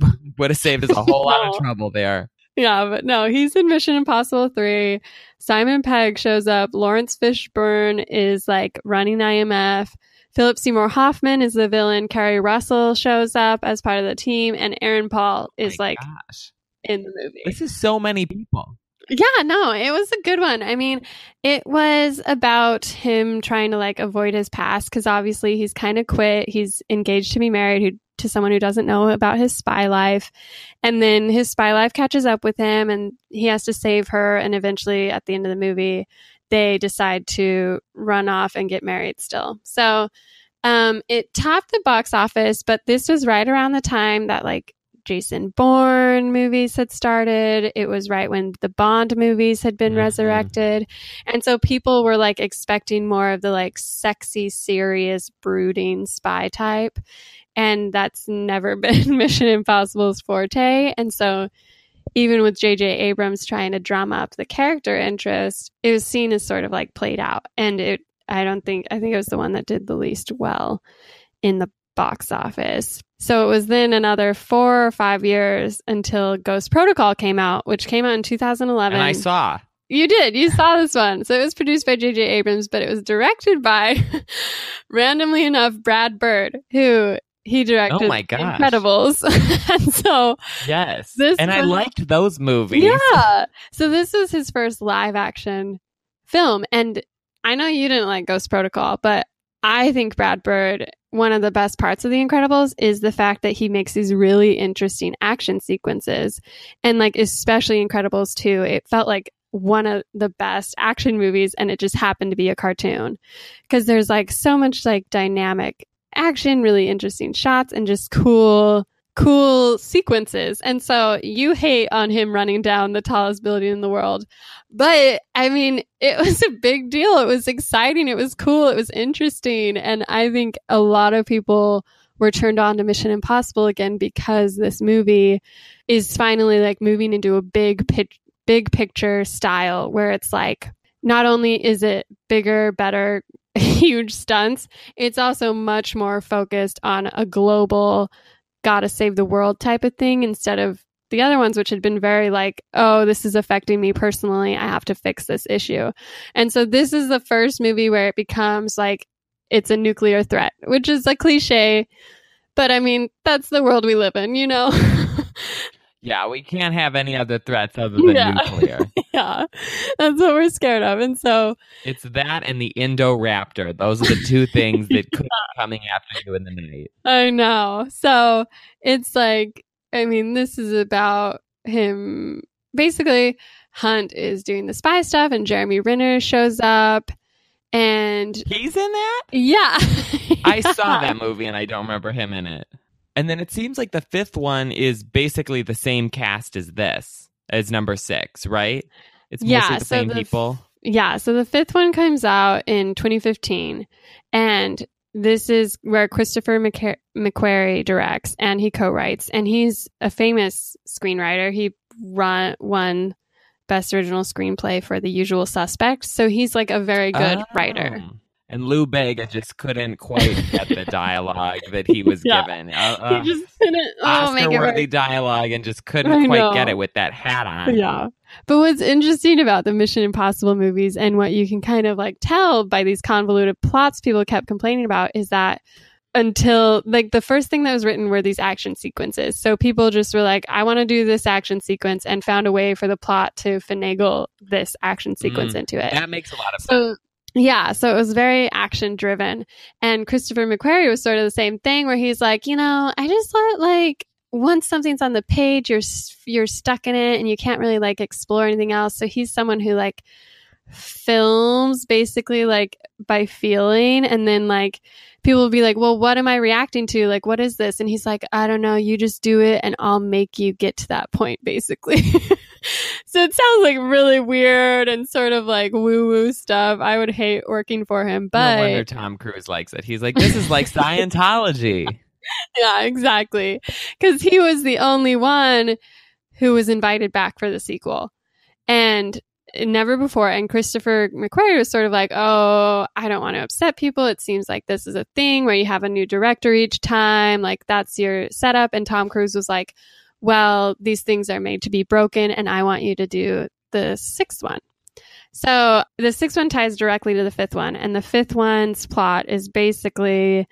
Would have saved us a whole lot of trouble there. Yeah, but no, he's in Mission Impossible 3. Simon Pegg shows up. Laurence Fishburne is like running IMF. Philip Seymour Hoffman is the villain. Keri Russell shows up as part of the team. And Aaron Paul oh is My like gosh, in the movie. this is so many people. Yeah, no, it was a good one. I mean, it was about him trying to like avoid his past because obviously he's kind of quit. He's engaged to be married who, to someone who doesn't know about his spy life. And then his spy life catches up with him and he has to save her. And eventually, at the end of the movie, they decide to run off and get married still. So, um, it topped the box office, but this was right around the time that like Jason Bourne movies had started. It was right when the Bond movies had been Mhm. resurrected. And so people were like expecting more of the like sexy, serious, brooding spy type. And that's never been Mission Impossible's forte. And so even with J.J. Abrams trying to drum up the character interest, it was seen as sort of like played out. And it, I don't think, I think it was the one that did the least well in the box office. So it was then another four or five years until Ghost Protocol came out, which came out in 2011. And I saw. You did. You saw this one. So it was produced by J.J. Abrams, but it was directed by, randomly enough, Brad Bird, who he oh directed Oh my gosh. Incredibles. and so, Yes. This and I liked those movies. yeah. So this was his first live action film. And I know you didn't like Ghost Protocol, but I think Brad Bird, one of the best parts of The Incredibles is the fact that he makes these really interesting action sequences. And like, especially Incredibles 2, it felt like one of the best action movies and it just happened to be a cartoon because there's like so much like dynamic action, really interesting shots and just cool cool sequences. And so you hate on him running down the tallest building in the world. But I mean, it was a big deal. It was exciting. It was cool. It was interesting. And I think a lot of people were turned on to Mission Impossible again because this movie is finally like moving into a big pitch, big picture style where it's like not only is it bigger, better, huge stunts, it's also much more focused on a global gotta save the world type of thing instead of the other ones, which had been very like, oh, this is affecting me personally. I have to fix this issue. And so this is the first movie where it becomes like it's a nuclear threat, which is a cliche. But I mean, that's the world we live in, you know? Yeah, we can't have any other threats other than Yeah. nuclear. Yeah. That's what we're scared of. And so, It's that and the Indoraptor. Those are the two things that could be coming after you in the night. I know. So it's like, I mean, this is about him. Basically, Hunt is doing the spy stuff, and Jeremy Renner shows up. And He's in that? yeah. I saw that movie and I don't remember him in it. And then it seems like the fifth one is basically the same cast as this, as number six, right? It's mostly Yeah, the so same the- people. Yeah, so the fifth one comes out in 2015, and this is where Christopher McQu- McQuarrie directs and he co-writes, and he's a famous screenwriter. He run won Best Original Screenplay for The Usual Suspects, so he's like a very good writer. Ah. And Lou Bega just couldn't quite get the dialogue that he was Yeah. given. Uh, uh, he just couldn't oh. Oscar-worthy dialogue and just couldn't quite know. get it with that hat on. Yeah. But what's interesting about the Mission Impossible movies and what you can kind of like tell by these convoluted plots people kept complaining about is that until like the first thing that was written were these action sequences. So people just were like, I want to do this action sequence and found a way for the plot to finagle this action sequence Mm. into it. That makes a lot of sense. So yeah, so it was very action driven. And Christopher McQuarrie was sort of the same thing where he's like, you know, I just thought like once something's on the page, you're you're stuck in it and you can't really like explore anything else. So he's someone who like films basically like by feeling and then like people will be like, "Well, what am I reacting to? Like what is this?" And he's like, "I don't know, you just do it and I'll make you get to that point basically." so it sounds like really weird and sort of like woo-woo stuff. I would hate working for him, but no wonder Tom Cruise likes it. He's like, this is like Scientology. yeah, exactly. Because he was the only one who was invited back for the sequel. And never before. And Christopher McQuarrie was sort of like, oh, I don't want to upset people. It seems like this is a thing where you have a new director each time. Like, that's your setup. And Tom Cruise was like, well, these things are made to be broken, and I want you to do the sixth one. So the sixth one ties directly to the fifth one. And the fifth one's plot is basically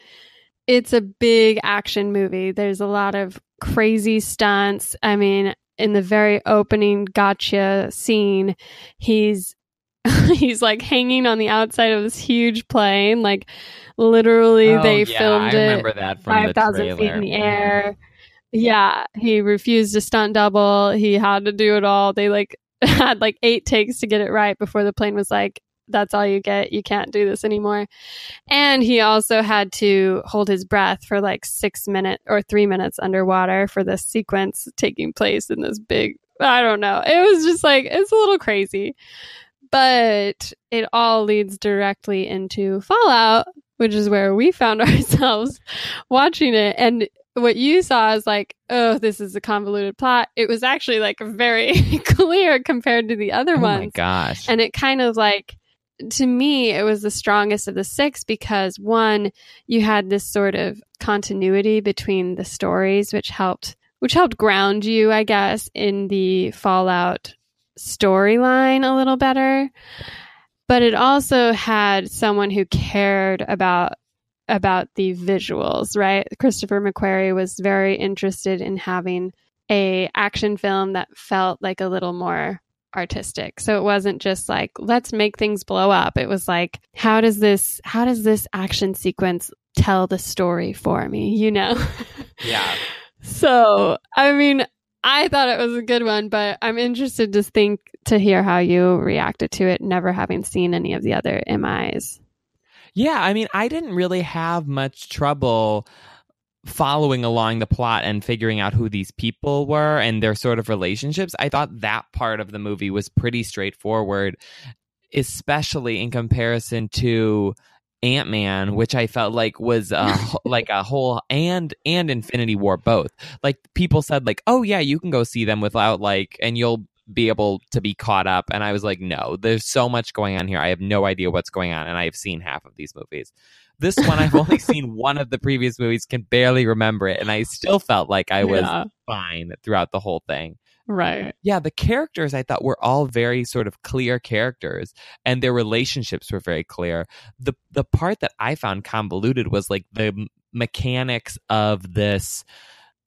it's a big action movie. There's a lot of crazy stunts. I mean, in the very opening gotcha scene, he's he's like hanging on the outside of this huge plane. Like literally, Oh, they yeah, filmed I it that from five thousand feet in the air. Yeah, he refused to stunt double. He had to do it all. They like had like eight takes to get it right before the plane was like, "That's all you get. You can't do this anymore." And he also had to hold his breath for like six minutes or three minutes underwater for this sequence taking place in this big. I don't know. It was just like it's a little crazy, but it all leads directly into Fallout, which is where we found ourselves watching it. And what you saw is like, oh, this is a convoluted plot. It was actually like very clear compared to the other Oh ones. my gosh. And it kind of like, to me, it was the strongest of the six because one, you had this sort of continuity between the stories, which helped, which helped ground you, I guess, in the Fallout storyline a little better. But it also had someone who cared about about the visuals, right? Christopher McQuarrie was very interested in having a action film that felt like a little more artistic. So it wasn't just like let's make things blow up. It was like how does this how does this action sequence tell the story for me, you know? yeah. So, I mean, I thought it was a good one, but I'm interested to think to hear how you reacted to it never having seen any of the other MIs. Yeah, I mean, I didn't really have much trouble following along the plot and figuring out who these people were and their sort of relationships. I thought that part of the movie was pretty straightforward, especially in comparison to Ant Man, which I felt like was a, like a whole and and Infinity War both. Like people said, like, oh yeah, you can go see them without like, and you'll be able to be caught up. And I was like, no, there's so much going on here. I have no idea what's going on. And I have seen half of these movies. This one, I've only seen one of the previous movies, can barely remember it. And I still felt like I was Yeah. fine throughout the whole thing. Right. Yeah, the characters I thought were all very sort of clear characters and their relationships were very clear. The the part that I found convoluted was like the m- mechanics of this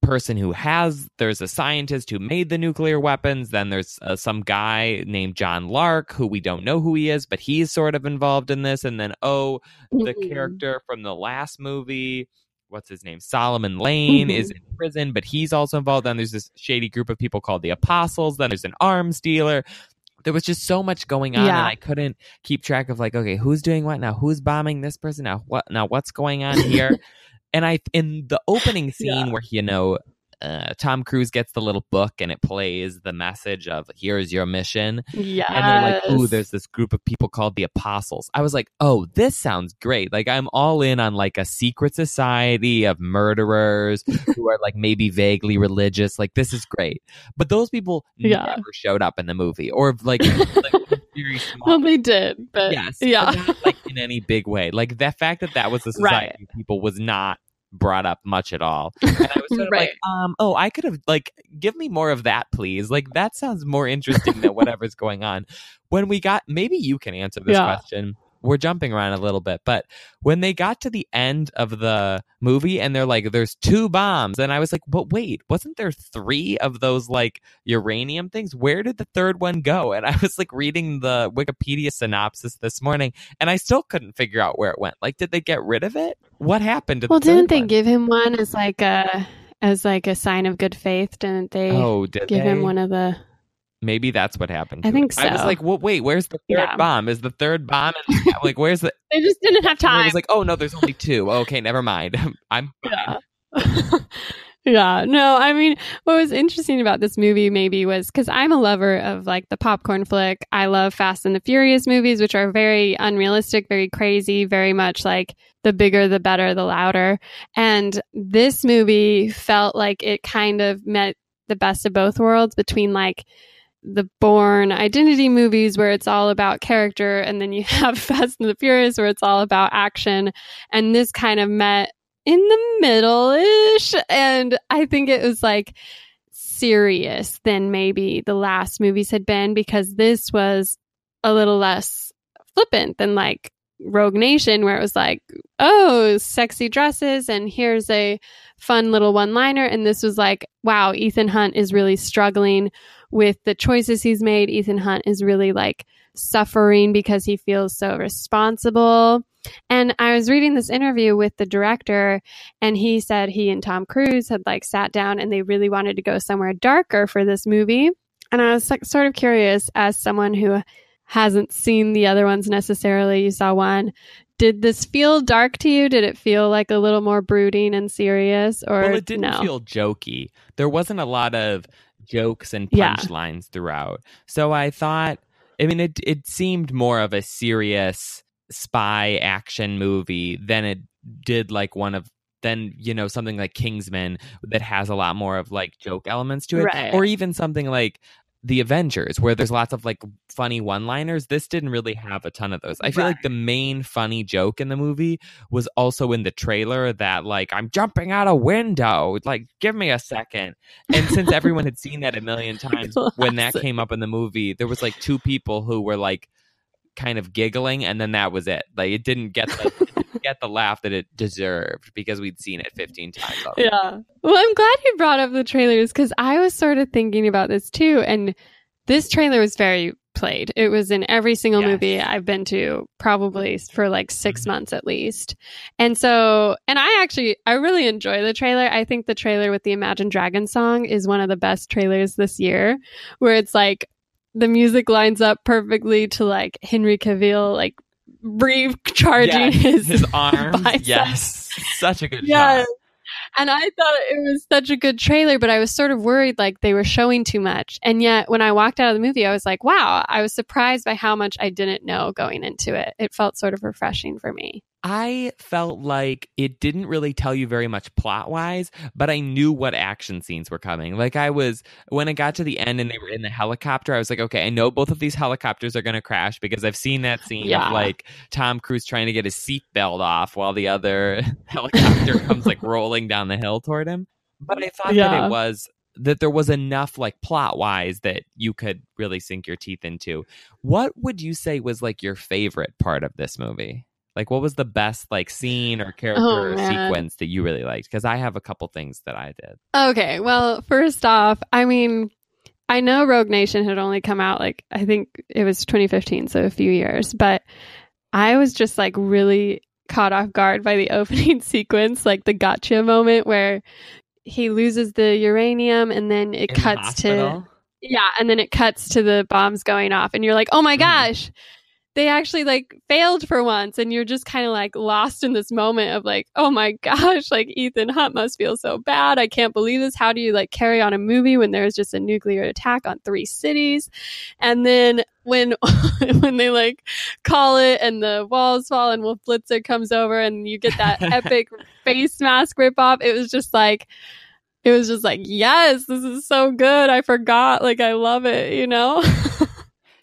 person who has there's a scientist who made the nuclear weapons then there's uh, some guy named John Lark who we don't know who he is but he's sort of involved in this and then oh the Mhm. character from the last movie what's his name solomon lane Mhm. is in prison but he's also involved then there's this shady group of people called the apostles then there's an arms dealer there was just so much going on Yeah. and i couldn't keep track of like okay who's doing what now who's bombing this person now what now what's going on here and i in the opening scene Yeah. where you know uh, Tom Cruise gets the little book and it plays the message of here's your mission Yeah, and they're like, "Ooh, there's this group of people called the Apostles." I was like, "Oh, this sounds great! Like, I'm all in on like a secret society of murderers who are like maybe vaguely religious. Like, this is great." But those people Yeah. never showed up in the movie, or like, like very small. well, they did, but yes, yeah. but not, like in any big way. Like the fact that that was the society Right. people was not brought up much at all. And I was sort of Right. like, um, oh, I could have like give me more of that, please. Like that sounds more interesting than whatever's going on. When we got maybe you can answer this Yeah. question. We're jumping around a little bit, but when they got to the end of the movie and they're like, there's two bombs, and I was like, but wait, wasn't there three of those like uranium things? Where did the third one go? And I was like reading the Wikipedia synopsis this morning and I still couldn't figure out where it went. Like, did they get rid of it? What happened to Well, didn't they one? give him one as like a as like a sign of good faith? Didn't they Oh, did give they? him one of the? Maybe that's what happened. I think it. I was like, well, wait, where's the third Yeah. bomb? Is the third bomb? In- like, where's the? They just didn't have And I was like, oh no, there's only two. Okay, never mind. I'm yeah. yeah. No, I mean, what was interesting about this movie maybe was because I'm a lover of like the popcorn flick. I love Fast and the Furious movies, which are very unrealistic, very crazy, very much like the bigger, the better, the louder. And this movie felt like it kind of met the best of both worlds between like the Bourne identity movies where it's all about character, and then you have Fast and the Furious where it's all about action. And this kind of met in the middle ish. And I think it was like serious than maybe the last movies had been because this was a little less flippant than like Rogue Nation, where it was like, oh, sexy dresses, and here's a fun little one liner. And this was like, wow, Ethan Hunt is really struggling with the choices he's made. Ethan Hunt is really like suffering because he feels so responsible. And I was reading this interview with the director, and he said he and Tom Cruise had like sat down and they really wanted to go somewhere darker for this movie. And I was like, sort of curious as someone who hasn't seen the other ones necessarily. You saw one. Did this feel dark to you? Did it feel like a little more brooding and serious, or well, it didn't no? feel jokey. There wasn't a lot of jokes and Yeah. punchlines throughout. So I thought, I mean, it it seemed more of a serious spy action movie than it did like one of then you know something like Kingsman that has a lot more of like joke elements to it, Right. or even something like the Avengers, where there's lots of like funny one liners. This didn't really have a ton of those. I feel like the main funny joke in the movie was also in the trailer that like I'm jumping out a window. Like, give me a second. And since everyone had seen that a million times when that came up in the movie, there was like two people who were like kind of giggling, and then that was it. Like, it didn't get the didn't get the laugh that it deserved because we'd seen it 15 times. already. Yeah. Well, I'm glad you brought up the trailers because I was sort of thinking about this too. And this trailer was very played. It was in every single Yes. movie I've been to, probably for like 6 Mhm. months at least. And so, and I actually, I really enjoy the trailer. I think the trailer with the Imagine Dragons song is one of the best trailers this year, where it's like the music lines up perfectly to like Henry Cavill, like brief charging Yes, his, his arms. biceps. Yes, such a good Yes. shot. And I thought it was such a good trailer, but I was sort of worried like they were showing too much. And yet when I walked out of the movie, I was like, wow, I was surprised by how much I didn't know going into it. It felt sort of refreshing for me. I felt like it didn't really tell you very much plot wise, but I knew what action scenes were coming. Like I was when it got to the end and they were in the helicopter, I was like, okay, I know both of these helicopters are going to crash because I've seen that scene Yeah. of like Tom Cruise trying to get his seatbelt off while the other helicopter comes like rolling down the hill toward him. But I thought that it was that there was enough like plot wise that you could really sink your teeth into. What would you say was like your favorite part of this movie? Like what was the best like scene or character Oh, or sequence that you really liked? Because I have a couple things that I did. Okay, well, first off, I mean, I know Rogue Nation had only come out like I think it was 2015, so a few years, but I was just like really caught off guard by the opening sequence, like the gotcha moment where he loses the uranium and then it In the cuts to yeah, and then it cuts to the bombs going off and you're like, "Oh my Mhm. gosh." They actually like failed for once and you're just kind of like lost in this moment of like, "Oh my gosh, like Ethan Hunt must feel so bad. I can't believe this. How do you like carry on a movie when there's just a nuclear attack on three cities?" And then when when they like call it and the walls fall and Wolf Blitzer comes over and you get that epic face mask rip off, it was just like it was just like, yes, this is so good. I forgot. Like, I love it, you know?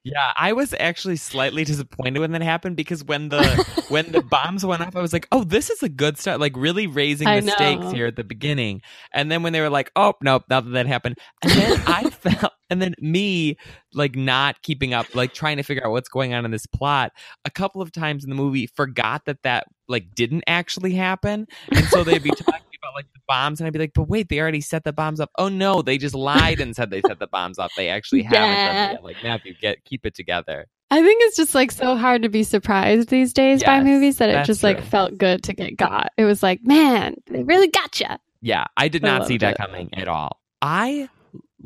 Yeah, I was actually slightly disappointed when that happened because when the when the bombs went off, I was like, "Oh, this is a good start!" Like really raising I the stakes here at the beginning. And then when they were like, "Oh, nope," now that that happened, and then I felt, and then me like not keeping up, like trying to figure out what's going on in this plot. A couple of times in the movie, forgot that that like didn't actually happen, and so they'd be talking about like the bombs, and I'd be like, "But wait, they already set the bombs up." Oh no, they just lied and said they set the bombs up. They actually haven't done Yeah. it yet. Like Matthew, get keep it together. I think it's just like so hard to be surprised these days by movies that it just like felt good to get got. It was like, man, they really got you. Yeah, I did I not see that it. coming at all. I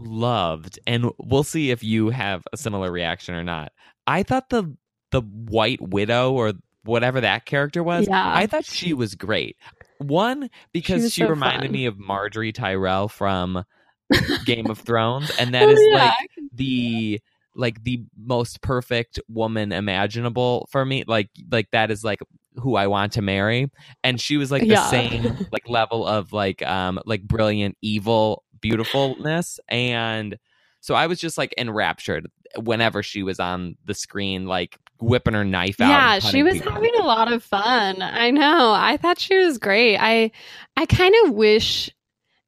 loved, and we'll see if you have a similar reaction or not. I thought the the White Widow or whatever that character was, Yeah. I thought she was great. One because was she, so reminded fun. me of Margaery Tyrell from Game of Thrones, and that Oh, is yeah. like the like the most perfect woman imaginable for me. Like like that is like who I want to marry. And she was like the Yeah. same like level of like um like brilliant evil beautifulness and so I was just like enraptured whenever she was on the screen like whipping her knife out. yeah she was people. having a lot of fun i know i thought she was great i i kind of wish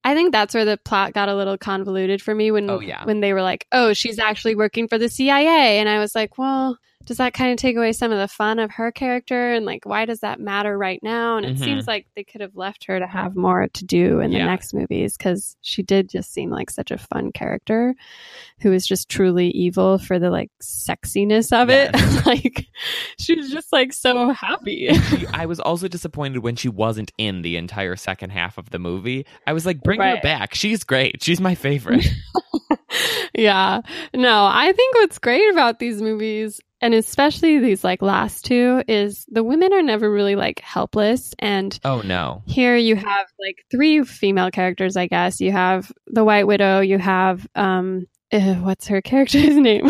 i think that's where the plot got a little convoluted for me when Oh, yeah. when they were like oh she's actually working for the cia and i was like well does that kind of take away some of the fun of her character and like why does that matter right now and it Mhm. seems like they could have left her to have more to do in the Yeah. next movies because she did just seem like such a fun character who was just truly evil for the like sexiness of it like she was just like so happy she, I was also disappointed when she wasn't in the entire second half of the movie. I was like, bring her back. She's great. She's my favorite. yeah no i think what's great about these movies and especially these like last two is the women are never really like helpless and oh no. here you have like three female characters i guess you have the white widow you have um uh, what's her character's name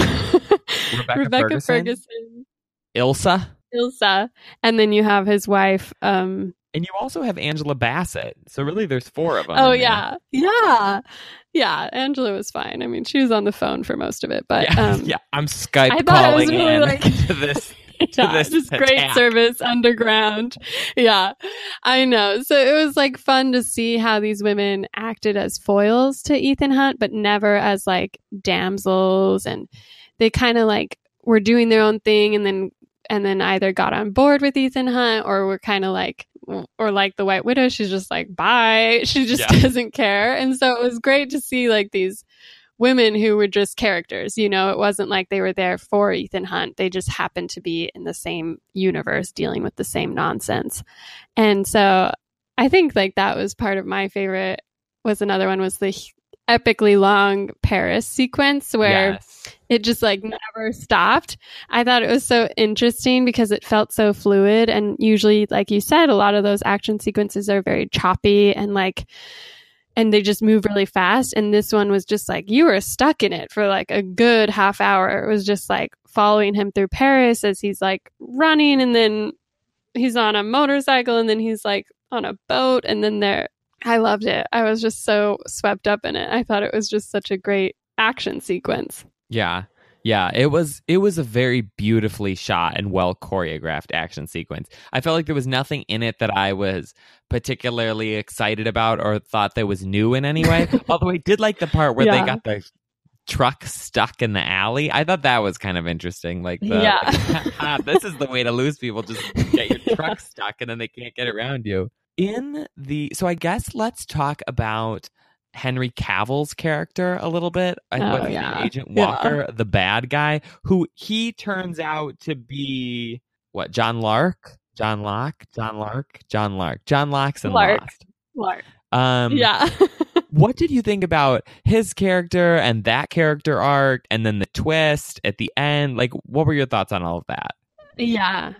Rebecca Ferguson? ferguson Ilsa. ilsa and then you have his wife um And you also have Angela Bassett. So really there's four of them. oh in there. yeah yeah yeah angela was fine i mean she was on the phone for most of it but Yeah, um yeah. I'm Skype I thought it was calling really, in like- to this. yeah, this just great service underground. Yeah, I know. So it was like fun to see how these women acted as foils to Ethan Hunt, but never as like damsels. And they kind of like were doing their own thing and then and then either got on board with Ethan Hunt or were kind of like or like the White Widow, she's just like bye. She just Yeah. doesn't care. And so it was great to see like these women who were just characters. You know, it wasn't like they were there for Ethan Hunt. They just happened to be in the same universe dealing with the same nonsense. And so I think like that was part of my favorite was another one was the epically long Paris sequence where Yes. it just like never stopped. I thought it was so interesting because it felt so fluid. And usually, like you said, a lot of those action sequences are very choppy and like, and they just move really fast. And this one was just like, you were stuck in it for like a good half hour. It was just like following him through Paris as he's like running and then he's on a motorcycle and then he's like on a boat and then there I loved it. I was just so swept up in it. I thought it was just such a great action sequence. Yeah. Yeah, it was it was a very beautifully shot and well choreographed action sequence. I felt like there was nothing in it that I was particularly excited about or thought that was new in any way. Although I did like the part where Yeah. they got the truck stuck in the alley. I thought that was kind of interesting. Like, the, Yeah. "Ah, this is the way to lose people. Just get your truck stuck and then they can't get around you. In the so I guess let's talk about Henry Cavill's character a little bit. I Oh, what's yeah. Agent Yeah. Walker, the bad guy, who he turns out to be what? John Lark, John Locke, John Lark, John Lark, John Locke's in Lark. Lost. Lark. Um, yeah. what did you think about his character and that character arc, and then the twist at the end? Like, what were your thoughts on all of that? yeah.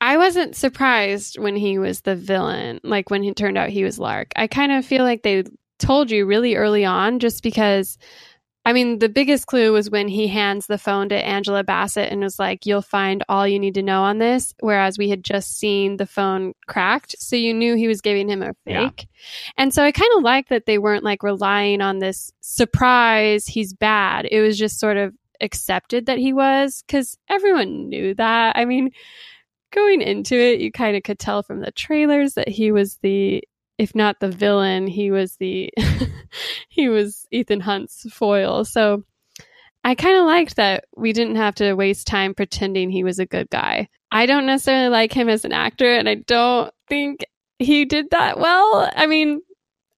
I wasn't surprised when he was the villain, like when it turned out he was Lark. I kind of feel like they told you really early on just because I mean, the biggest clue was when he hands the phone to Angela Bassett and was like, You'll find all you need to know on this. Whereas we had just seen the phone cracked. So you knew he was giving him a Yeah. fake. And so I kind of like that they weren't like relying on this surprise, he's bad. It was just sort of accepted that he was because everyone knew that. I mean, going into it, you kind of could tell from the trailers that he was the if not the villain, he was the he was Ethan Hunt's foil. So I kind of liked that we didn't have to waste time pretending he was a good guy. I don't necessarily like him as an actor, and I don't think he did that well. I mean,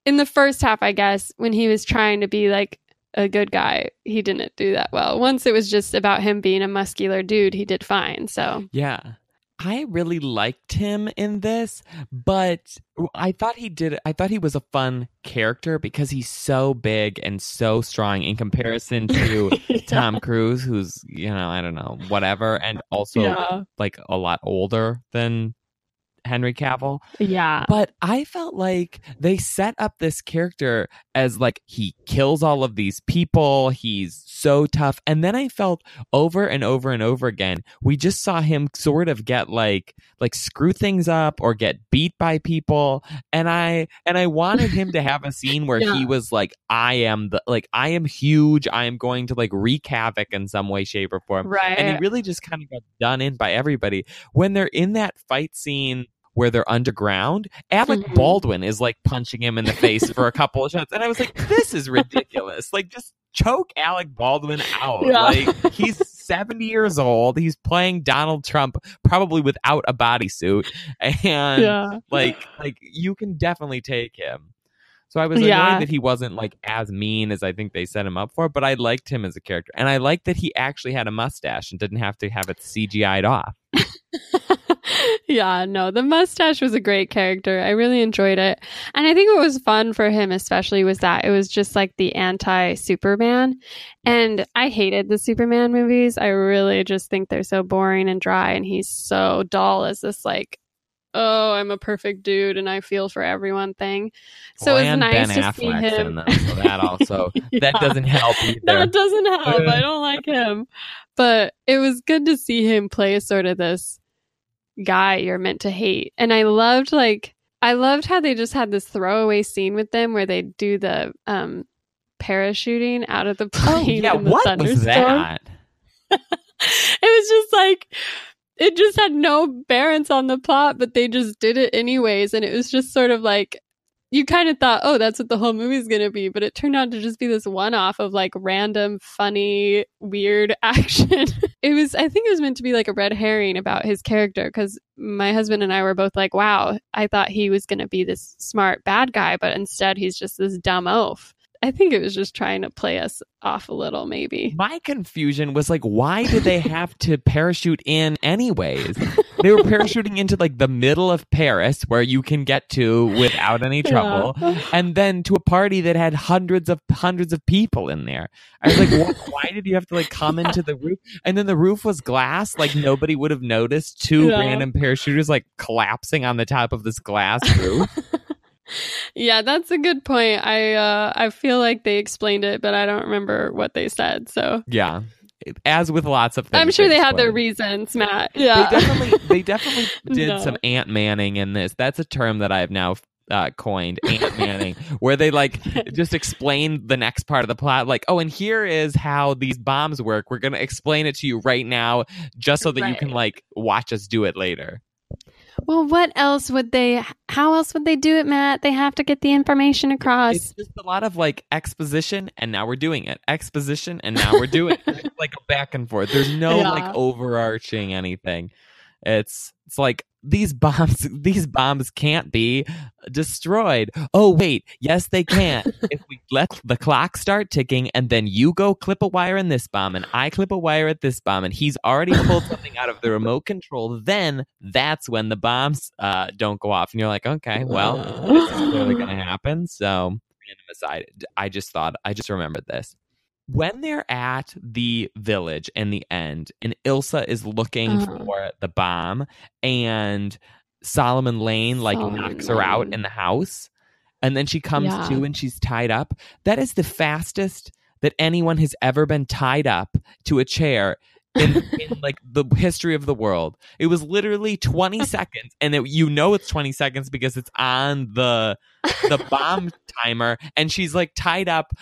in the first half, I guess, when he was trying to be like a good guy, he didn't do that well. Once it was just about him being a muscular dude, he did fine. So Yeah. I really liked him in this, but I thought he did I thought he was a fun character because he's so big and so strong in comparison to Tom Cruise who's, you know, I don't know, whatever and also yeah, like a lot older than Henry Cavill. yeah, But I felt like they set up this character as like he kills all of these people, he's so tough. And then I felt over and over and over again, we just saw him sort of get like like screw things up or get beat by people. And I and I wanted him to have a scene where he was like, I am the like I am huge, I am going to like wreak havoc in some way, shape, or form right. and he really just kind of got done in by everybody when they're in that fight scene where they're underground alec Mhm. baldwin is like punching him in the face for a couple of shots and i was like this is ridiculous like just choke alec baldwin out Yeah. like he's 70 years old he's playing donald trump probably without a bodysuit and yeah, like like you can definitely take him so I was Yeah. annoyed that he wasn't like as mean as I think they set him up for, but I liked him as a character. And I liked that he actually had a mustache and didn't have to have it CGI'd off. yeah, no, the mustache was a great character. I really enjoyed it. And I think what was fun for him, especially, was that it was just like the anti Superman. And I hated the Superman movies. I really just think they're so boring and dry. And he's so dull as this, like, oh, I'm a perfect dude and I feel for everyone thing. So it was and nice Ben to Affleck's see him. them, so that also Yeah. that doesn't help either. That doesn't help. I don't like him. But it was good to see him play sort of this guy you're meant to hate. And I loved like I loved how they just had this throwaway scene with them where they do the um parachuting out of the oh plane yeah, in the what thunderstorm. was that? It was just like it just had no bearance on the plot, but they just did it anyways. And it was just sort of like you kind of thought, oh, that's what the whole movie's going to be. But it turned out to just be this one off of like random, funny, weird action. it was, I think it was meant to be like a red herring about his character because my husband and I were both like, wow, I thought he was going to be this smart bad guy, but instead he's just this dumb oaf. I think it was just trying to play us off a little, maybe. My confusion was like, why did they have to parachute in anyways? They were parachuting into like the middle of Paris where you can get to without any trouble. Yeah. and then to a party that had hundreds of hundreds of people in there. I was like, wh- why did you have to like come into the roof? And then the roof was glass, like nobody would have noticed two Yeah. random parachuters like collapsing on the top of this glass roof. Yeah, that's a good point. I uh I feel like they explained it, but I don't remember what they said. So yeah. as with lots of things. I'm sure they had their reasons, Matt. Yeah. They definitely, they definitely did No. some Ant Manning in this. That's a term that I've now uh, coined, Ant Manning, where they like just explain the next part of the plot. Like, oh, and here is how these bombs work. We're gonna explain it to you right now, just so that you can like watch us do it later. Well, what else would they? How else would they do it, Matt? They have to get the information across. It's just a lot of like exposition, and now we're doing it. Exposition, and now we're doing it. Like a back and forth. There's no Yeah. like overarching anything. It's it's like these bombs these bombs can't be destroyed. Oh wait, yes they can. if we let the clock start ticking and then you go clip a wire in this bomb and I clip a wire at this bomb and he's already pulled something out of the remote control, then that's when the bombs uh, don't go off and you're like, okay, well, this is clearly going to happen. So, aside, I just thought, I just remembered this. When they're at the village in the end, and Ilsa is looking Uh-huh. for the bomb, and Solomon Lane like Solomon knocks her out in the house, and then she comes Yeah. to and she's tied up. That is the fastest that anyone has ever been tied up to a chair in, in like the history of the world. It was literally 20 seconds and it, you know it's 20 seconds because it's on the the bomb timer and she's like tied up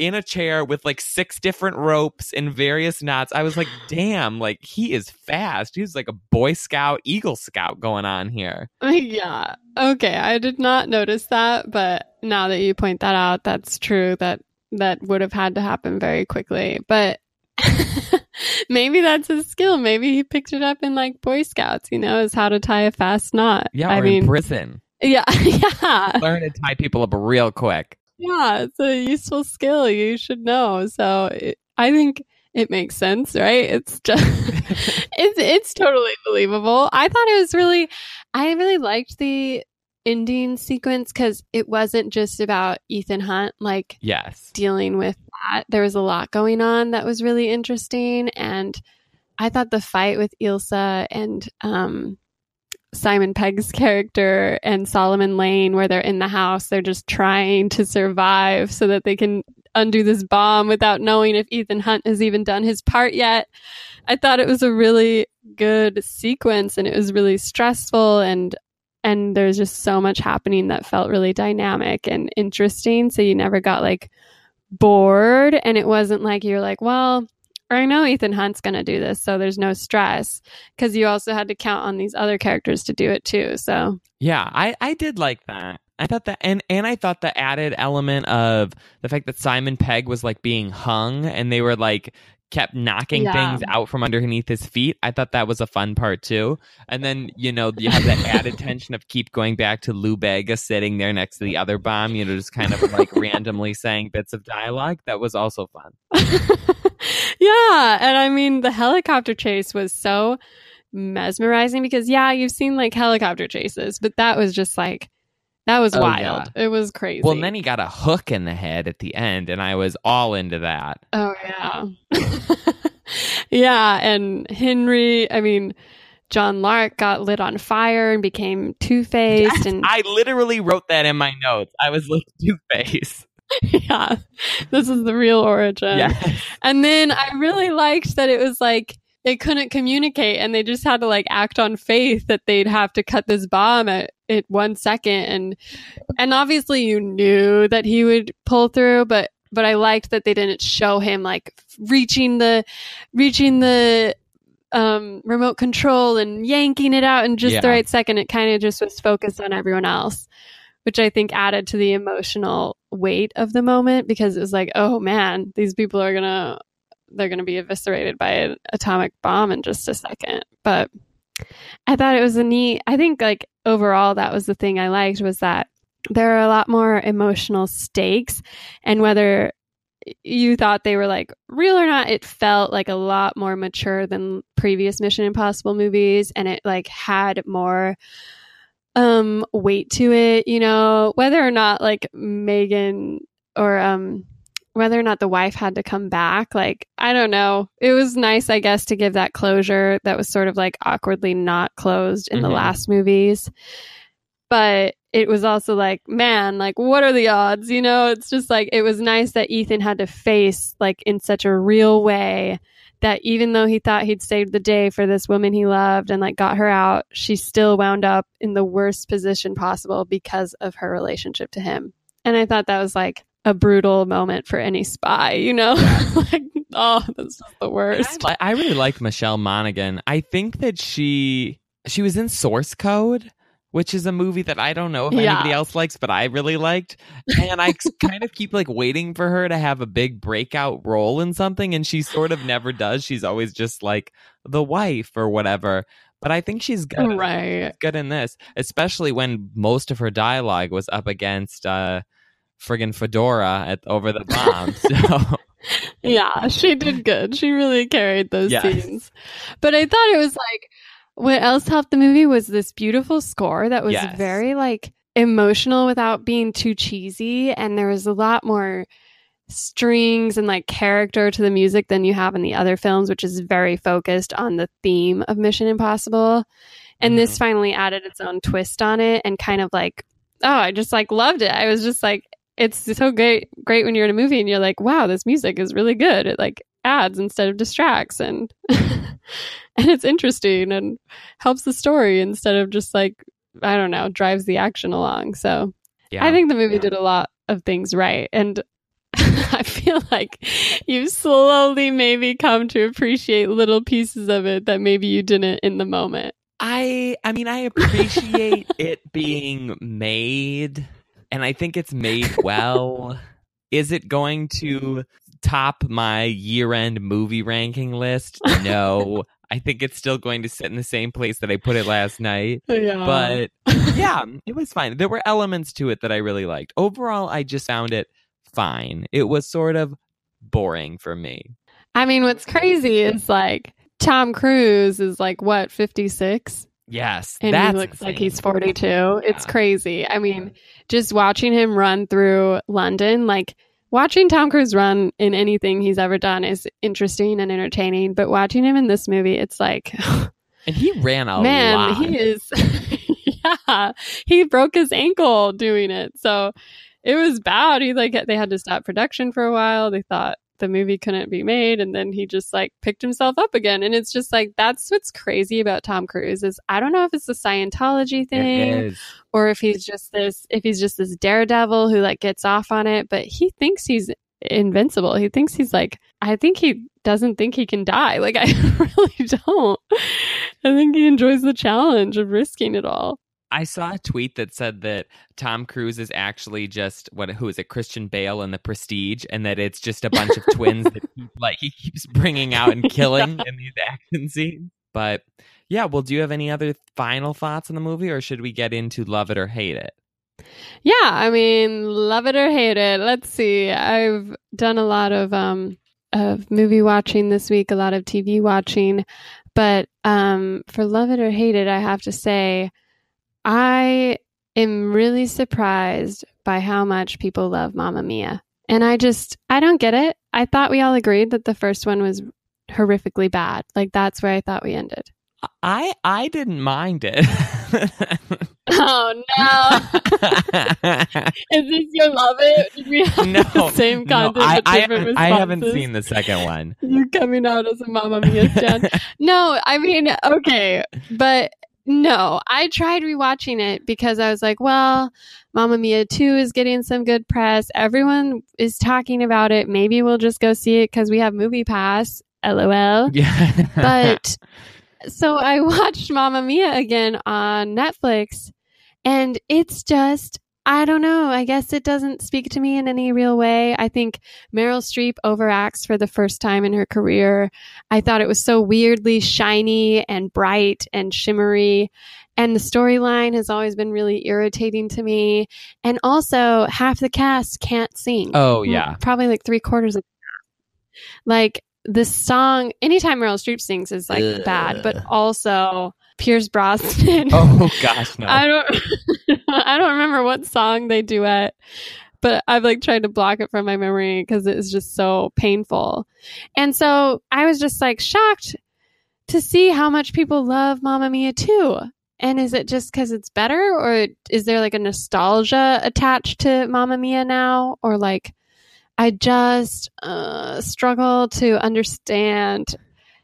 in a chair with like six different ropes in various knots. I was like, "Damn, like he is fast. He's like a boy scout, eagle scout going on here." yeah. Okay. I did not notice that, but now that you point that out, that's true. That that would have had to happen very quickly. But maybe that's his skill. Maybe he picked it up in like Boy Scouts. You know, is how to tie a fast knot. Yeah, or I in mean, prison. yeah, yeah. Learn to tie people up real quick. Yeah, it's a useful skill you should know. So it, I think it makes sense, right? It's just it's it's totally believable. I thought it was really I really liked the ending sequence cuz it wasn't just about Ethan Hunt like Yes. dealing with that. There was a lot going on that was really interesting and I thought the fight with Ilsa and um Simon Pegg's character and Solomon Lane where they're in the house they're just trying to survive so that they can undo this bomb without knowing if Ethan Hunt has even done his part yet. I thought it was a really good sequence and it was really stressful and and there's just so much happening that felt really dynamic and interesting so you never got like bored and it wasn't like you're like well I know Ethan Hunt's going to do this so there's no stress because you also had to count on these other characters to do it too so Yeah, I I did like that. I thought that and and I thought the added element of the fact that Simon Pegg was like being hung and they were like kept knocking Yeah. things out from underneath his feet. I thought that was a fun part too. And then, you know, you have that added tension of keep going back to Lou Bega sitting there next to the other bomb, you know, just kind of like randomly saying bits of dialogue. That was also fun. yeah, and I mean the helicopter chase was so mesmerizing because yeah, you've seen like helicopter chases, but that was just like that was Oh, wild. It was crazy. Well, and then he got a hook in the head at the end and I was all into that. Oh yeah. yeah, and Henry, I mean John Lark got lit on fire and became two-faced Yes, and I literally wrote that in my notes. I was like two face. yeah. This is the real origin. Yes. And then I really liked that it was like they couldn't communicate and they just had to like act on faith that they'd have to cut this bomb at, at one second. And and obviously you knew that he would pull through but but I liked that they didn't show him like reaching the reaching the um remote control and yanking it out in just the right second. It kind of just was focused on everyone else which I think added to the emotional weight of the moment because it was like, oh man, these people are gonna they're gonna be eviscerated by an atomic bomb in just a second. But I thought it was a neat. I think like overall that was the thing I liked was that there are a lot more emotional stakes, and whether you thought they were like real or not, it felt like a lot more mature than previous Mission Impossible movies, and it like had more um weight to it you know whether or not like megan or um whether or not the wife had to come back like i don't know it was nice i guess to give that closure that was sort of like awkwardly not closed in the Mhm. last movies but it was also like man like what are the odds you know it's just like it was nice that ethan had to face like in such a real way that even though he thought he'd saved the day for this woman he loved and like got her out, she still wound up in the worst position possible because of her relationship to him. And I thought that was like a brutal moment for any spy, you know? like, oh, that's the worst. I, I really like Michelle Monaghan. I think that she she was in Source Code which is a movie that I don't know if Yeah. anybody else likes, but I really liked. And I kind of keep like waiting for her to have a big breakout role in something, and she sort of never does. She's always just like the wife or whatever. But I think she's good, Right. good in this, especially when most of her dialogue was up against uh, friggin' Fedora at over the bomb. so Yeah, she did good. She really carried those Yes. scenes. But I thought it was like what else helped the movie was this beautiful score that was Yes. very like emotional without being too cheesy and there was a lot more strings and like character to the music than you have in the other films which is very focused on the theme of Mission Impossible. And this mm-hmm. finally added its own twist on it and kind of like oh, I just like loved it. I was just like it's so great great when you're in a movie and you're like, wow, this music is really good. It like adds instead of distracts and and it's interesting and helps the story instead of just like I don't know, drives the action along. So yeah, I think the movie did a lot of things right. And I feel like you slowly maybe come to appreciate little pieces of it that maybe you didn't in the moment. I I mean I appreciate it being made and I think it's made well. Is it going to top my year-end movie ranking list? No. I think it's still going to sit in the same place that I put it last night. Yeah. But yeah, it was fine. There were elements to it that I really liked. Overall, I just found it fine. It was sort of boring for me. I mean, what's crazy is like Tom Cruise is like what, 56? Yes, And that's he looks like he's 42. It's crazy. I mean, just watching him run through London, like watching Tom Cruise run in anything he's ever done is interesting and entertaining. But watching him in this movie, it's like, and he ran out a man, lot. he is, yeah, he broke his ankle doing it. So it was bad. He like, they had to stop production for a while. They thought the movie couldn't be made and then he just like picked himself up again. And it's just like that's what's crazy about Tom Cruise is I don't know if it's the Scientology thing or if he's just this if he's just this daredevil who like gets off on it but he thinks he's invincible. He thinks he's like i think he doesn't think he can die. Like i really don't. I think he enjoys the challenge of risking it all I saw a tweet that said that Tom Cruise is actually just what who is it Christian Bale in The Prestige, and that it's just a bunch of twins that he, like he keeps bringing out and killing in these action scenes. But yeah, well, do you have any other final thoughts on the movie, or should we get into love it or hate it? yeah i mean love it or hate it let's see i've done a lot of um of movie watching this week a lot of tv watching but um for love it or hate it i have to say I am really surprised by how much people love Mamma Mia. And I just, I don't get it. I thought we all agreed that the first one was horrifically bad. Like, that's where I thought we ended. I I didn't mind it. Oh, no. Is this your love it? Did we have no, the same no, content? I, but I, haven't, I, haven't seen the second one. You're coming out as a Mamma Mia stan. no, I mean, okay, but no, I tried rewatching it because I was like, well, Mamma Mia 2 is getting some good press. Everyone is talking about it. Maybe we'll just go see it because we have MoviePass. LOL. yeah, But so I watched Mamma Mia again on Netflix, and it's just. I don't know. I guess it doesn't speak to me in any real way. I think Meryl Streep overacts for the first time in her career. I thought it was so weirdly shiny and bright and shimmery. And the storyline has always been really irritating to me. And also, half the cast can't sing. oh mm, yeah. Probably like three quarters of. Like the song, anytime Meryl Streep sings is like Ugh. bad, but also Pierce Brosnan. Oh gosh, no. I don't I don't remember what song they duet, but I've like tried to block it from my memory because it is just so painful. And so I was just like shocked to see how much people love Mamma Mia too. And is it just because it's better, or is there like a nostalgia attached to Mamma Mia now, or like I just uh, struggle to understand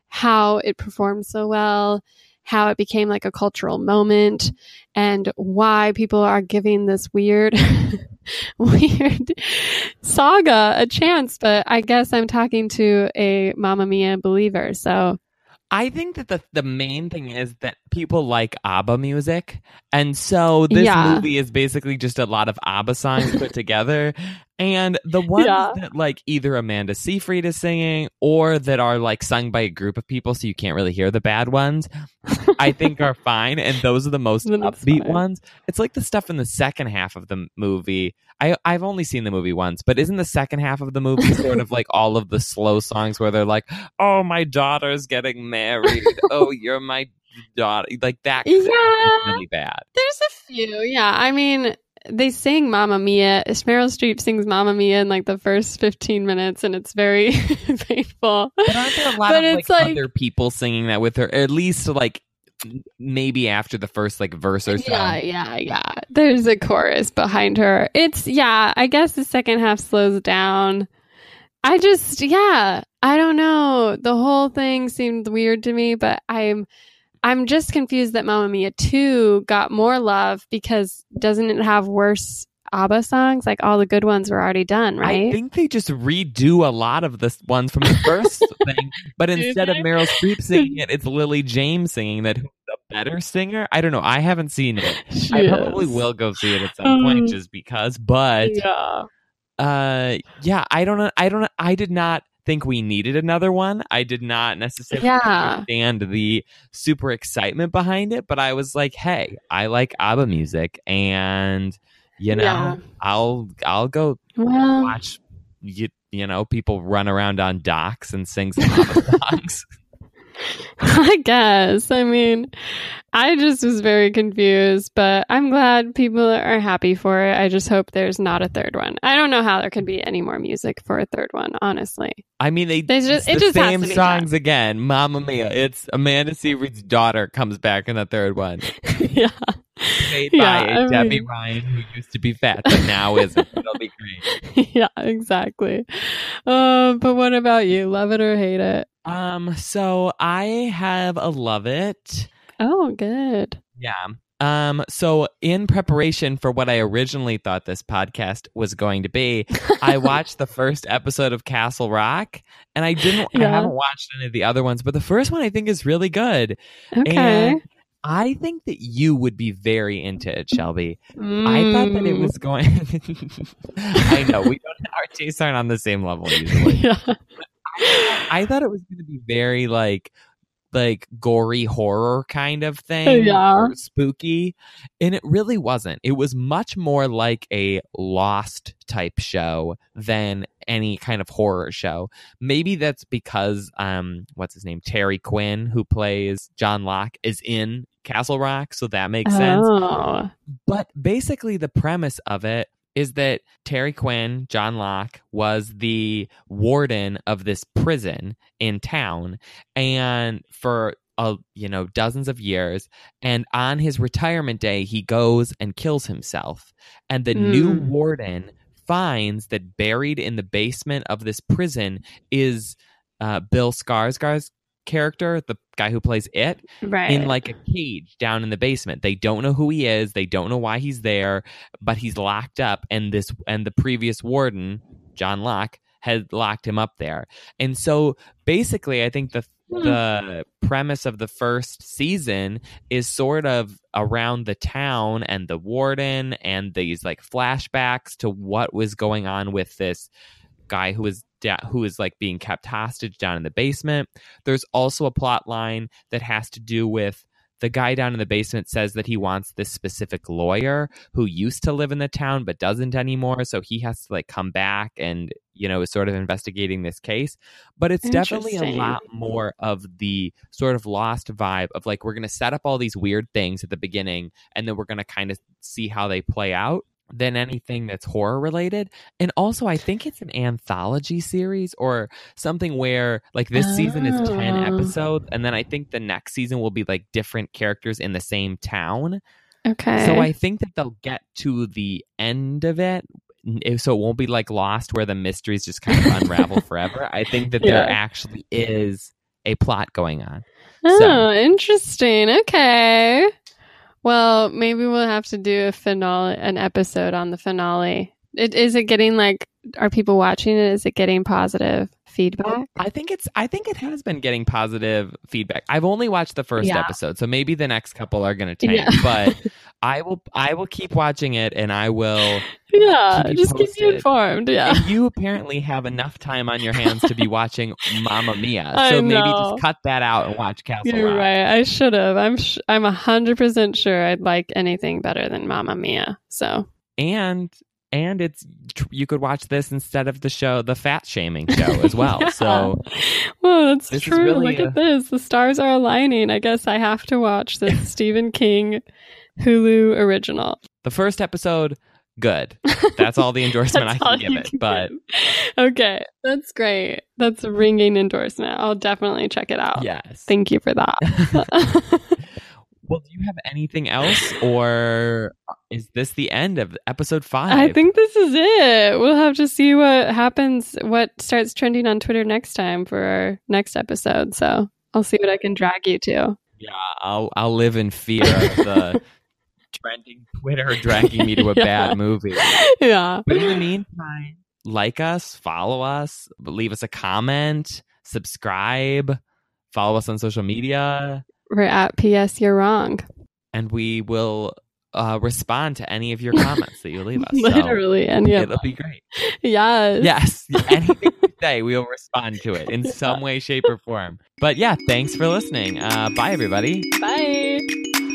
how it performed so well, how it became like a cultural moment, and why people are giving this weird, weird saga a chance. But I guess I'm talking to a Mamma Mia believer. So I think that the the main thing is that people like ABBA music, and so this Yeah. movie is basically just a lot of ABBA songs put together. And the ones Yeah. that like either Amanda Seyfried is singing or that are like sung by a group of people, so you can't really hear the bad ones, I think are fine. And those are the most upbeat fine. ones. It's like the stuff in the second half of the movie. I I've only seen the movie once, but isn't the second half of the movie sort of like all of the slow songs where they're like, "Oh, my daughter's getting married. oh, you're my daughter." Like that is Yeah. really bad. There's a few, yeah. I mean, they sing Mamma Mia. Meryl Streep sings Mamma Mia in like the first 15 minutes, and it's very painful. But aren't there a lot But of it's like, like- other people singing that with her? At least like maybe after the first like verse or so. Yeah, yeah, yeah. There's a chorus behind her. It's, yeah, I guess the second half slows down. I just, yeah, I don't know. The whole thing seemed weird to me, but I'm. I'm just confused that Mamma Mia 2 got more love because doesn't it have worse ABBA songs? Like all the good ones were already done, right? I think they just redo a lot of the ones from the first thing, but instead of? Meryl Streep singing it, it's Lily James singing that. Who's a better singer? I don't know. I haven't seen it. She I probably will go see it at some Um, point just because. But Yeah. uh, yeah, I don't know. I don't. know. I did not think we needed another one. I did not necessarily Yeah. understand the super excitement behind it, but I was like, hey, I like ABBA music, and you know, Yeah. I'll I'll go Well, watch you, you know people run around on docks and sing some ABBA songs. I guess. I mean, I just was very confused, but I'm glad people are happy for it. I just hope there's not a third one. I don't know how there could be any more music for a third one, honestly. I mean, they They just- it the just same songs again. Mamma Mia! It's Amanda Seyfried's daughter comes back in the third one, yeah. played Yeah, by I Debby mean- Ryan, who used to be fat but now isn't. It'll be great. yeah, exactly. Uh, but what about you? Love it or hate it? Um, so I have a love it. Oh, good. Yeah. Um, so in preparation for what I originally thought this podcast was going to be, I watched the first episode of Castle Rock and I didn't I haven't watched any of the other ones, but the first one I think is really good. Okay. And I think that you would be very into it, Shelby. I thought that it Mm. was going I know, we don't our tastes aren't on the same level usually. yeah. I thought it was going to be very like like gory horror kind of thing, Yeah. spooky, and it really wasn't. It was much more like a Lost type show than any kind of horror show. Maybe that's because um, what's his name, Terry Quinn, who plays John Locke, is in Castle Rock, so that makes sense. Oh. But basically, the premise of it is that Terry Quinn, John Locke, was the warden of this prison in town, and for uh, you know dozens of years. And on his retirement day, he goes and kills himself. And the new Mm. warden finds that buried in the basement of this prison is uh, Bill Skarsgård's character, the guy who plays it Right. in like a cage down in the basement. They don't know who he is. They don't know why he's there, but he's locked up. And this and the previous warden, John Locke, had locked him up there. And so basically, I think the Hmm. the premise of the first season is sort of around the town and the warden and these like flashbacks to what was going on with this guy who was da- who is like being kept hostage down in the basement. There's also a plot line that has to do with the guy down in the basement says that he wants this specific lawyer who used to live in the town but doesn't anymore so he has to like come back and you know is sort of investigating this case. But it's definitely a lot more of the sort of lost vibe of like we're going to set up all these weird things at the beginning and then we're going to kind of see how they play out than anything that's horror related and also i think it's an anthology series or something where like this season is 10 Oh. episodes and then i think the next season will be like different characters in the same town okay. so i think that they'll get to the end of it eh, so it won't be like lost where the mysteries just kind of unravel forever i think that there actually is a plot going on. Oh, So- interesting. Okay. Well, maybe we'll have to do a finale, an episode on the finale. It, is it getting like, are people watching it? Is it getting positive feedback? I think it's I think it has been getting positive feedback. I've only watched the first Yeah. episode, so maybe the next couple are going to tank, Yeah. but I will I will keep watching it and I will Yeah, Keep just keep you informed. Yeah. and you apparently have enough time on your hands to be watching Mamma Mia. So maybe just cut that out and watch Castle You're Rock. right. I should have. I'm sh- I'm a hundred percent sure I'd like anything better than Mamma Mia. So And and it's you could watch this instead of the show the fat shaming show as well. Yeah. So Well, that's true. really Look a- at this. The stars are aligning. I guess I have to watch this Stephen King Hulu original. the first episode good. That's all the endorsement I can give it. can But okay, that's great. That's a ringing endorsement. I'll definitely check it out. yes. Thank you for that. Well, do you have anything else, or is this the end of episode five? I think this is it. We'll have to see what happens, what starts trending on Twitter next time for our next episode. So I'll see what I can drag you to. Yeah, I'll I'll live in fear of the trending Twitter dragging me to a Yeah. bad movie. Yeah. But in the meantime, like us, follow us, leave us a comment, subscribe, follow us on social media, We're at PS You're Wrong. and we will uh, respond to any of your comments that you leave us. So Literally. And yeah. it'll be great. Yes. Yes, anything you say, we'll respond to it in some way, shape, or form. But yeah, thanks for listening. Uh, bye, everybody. Bye.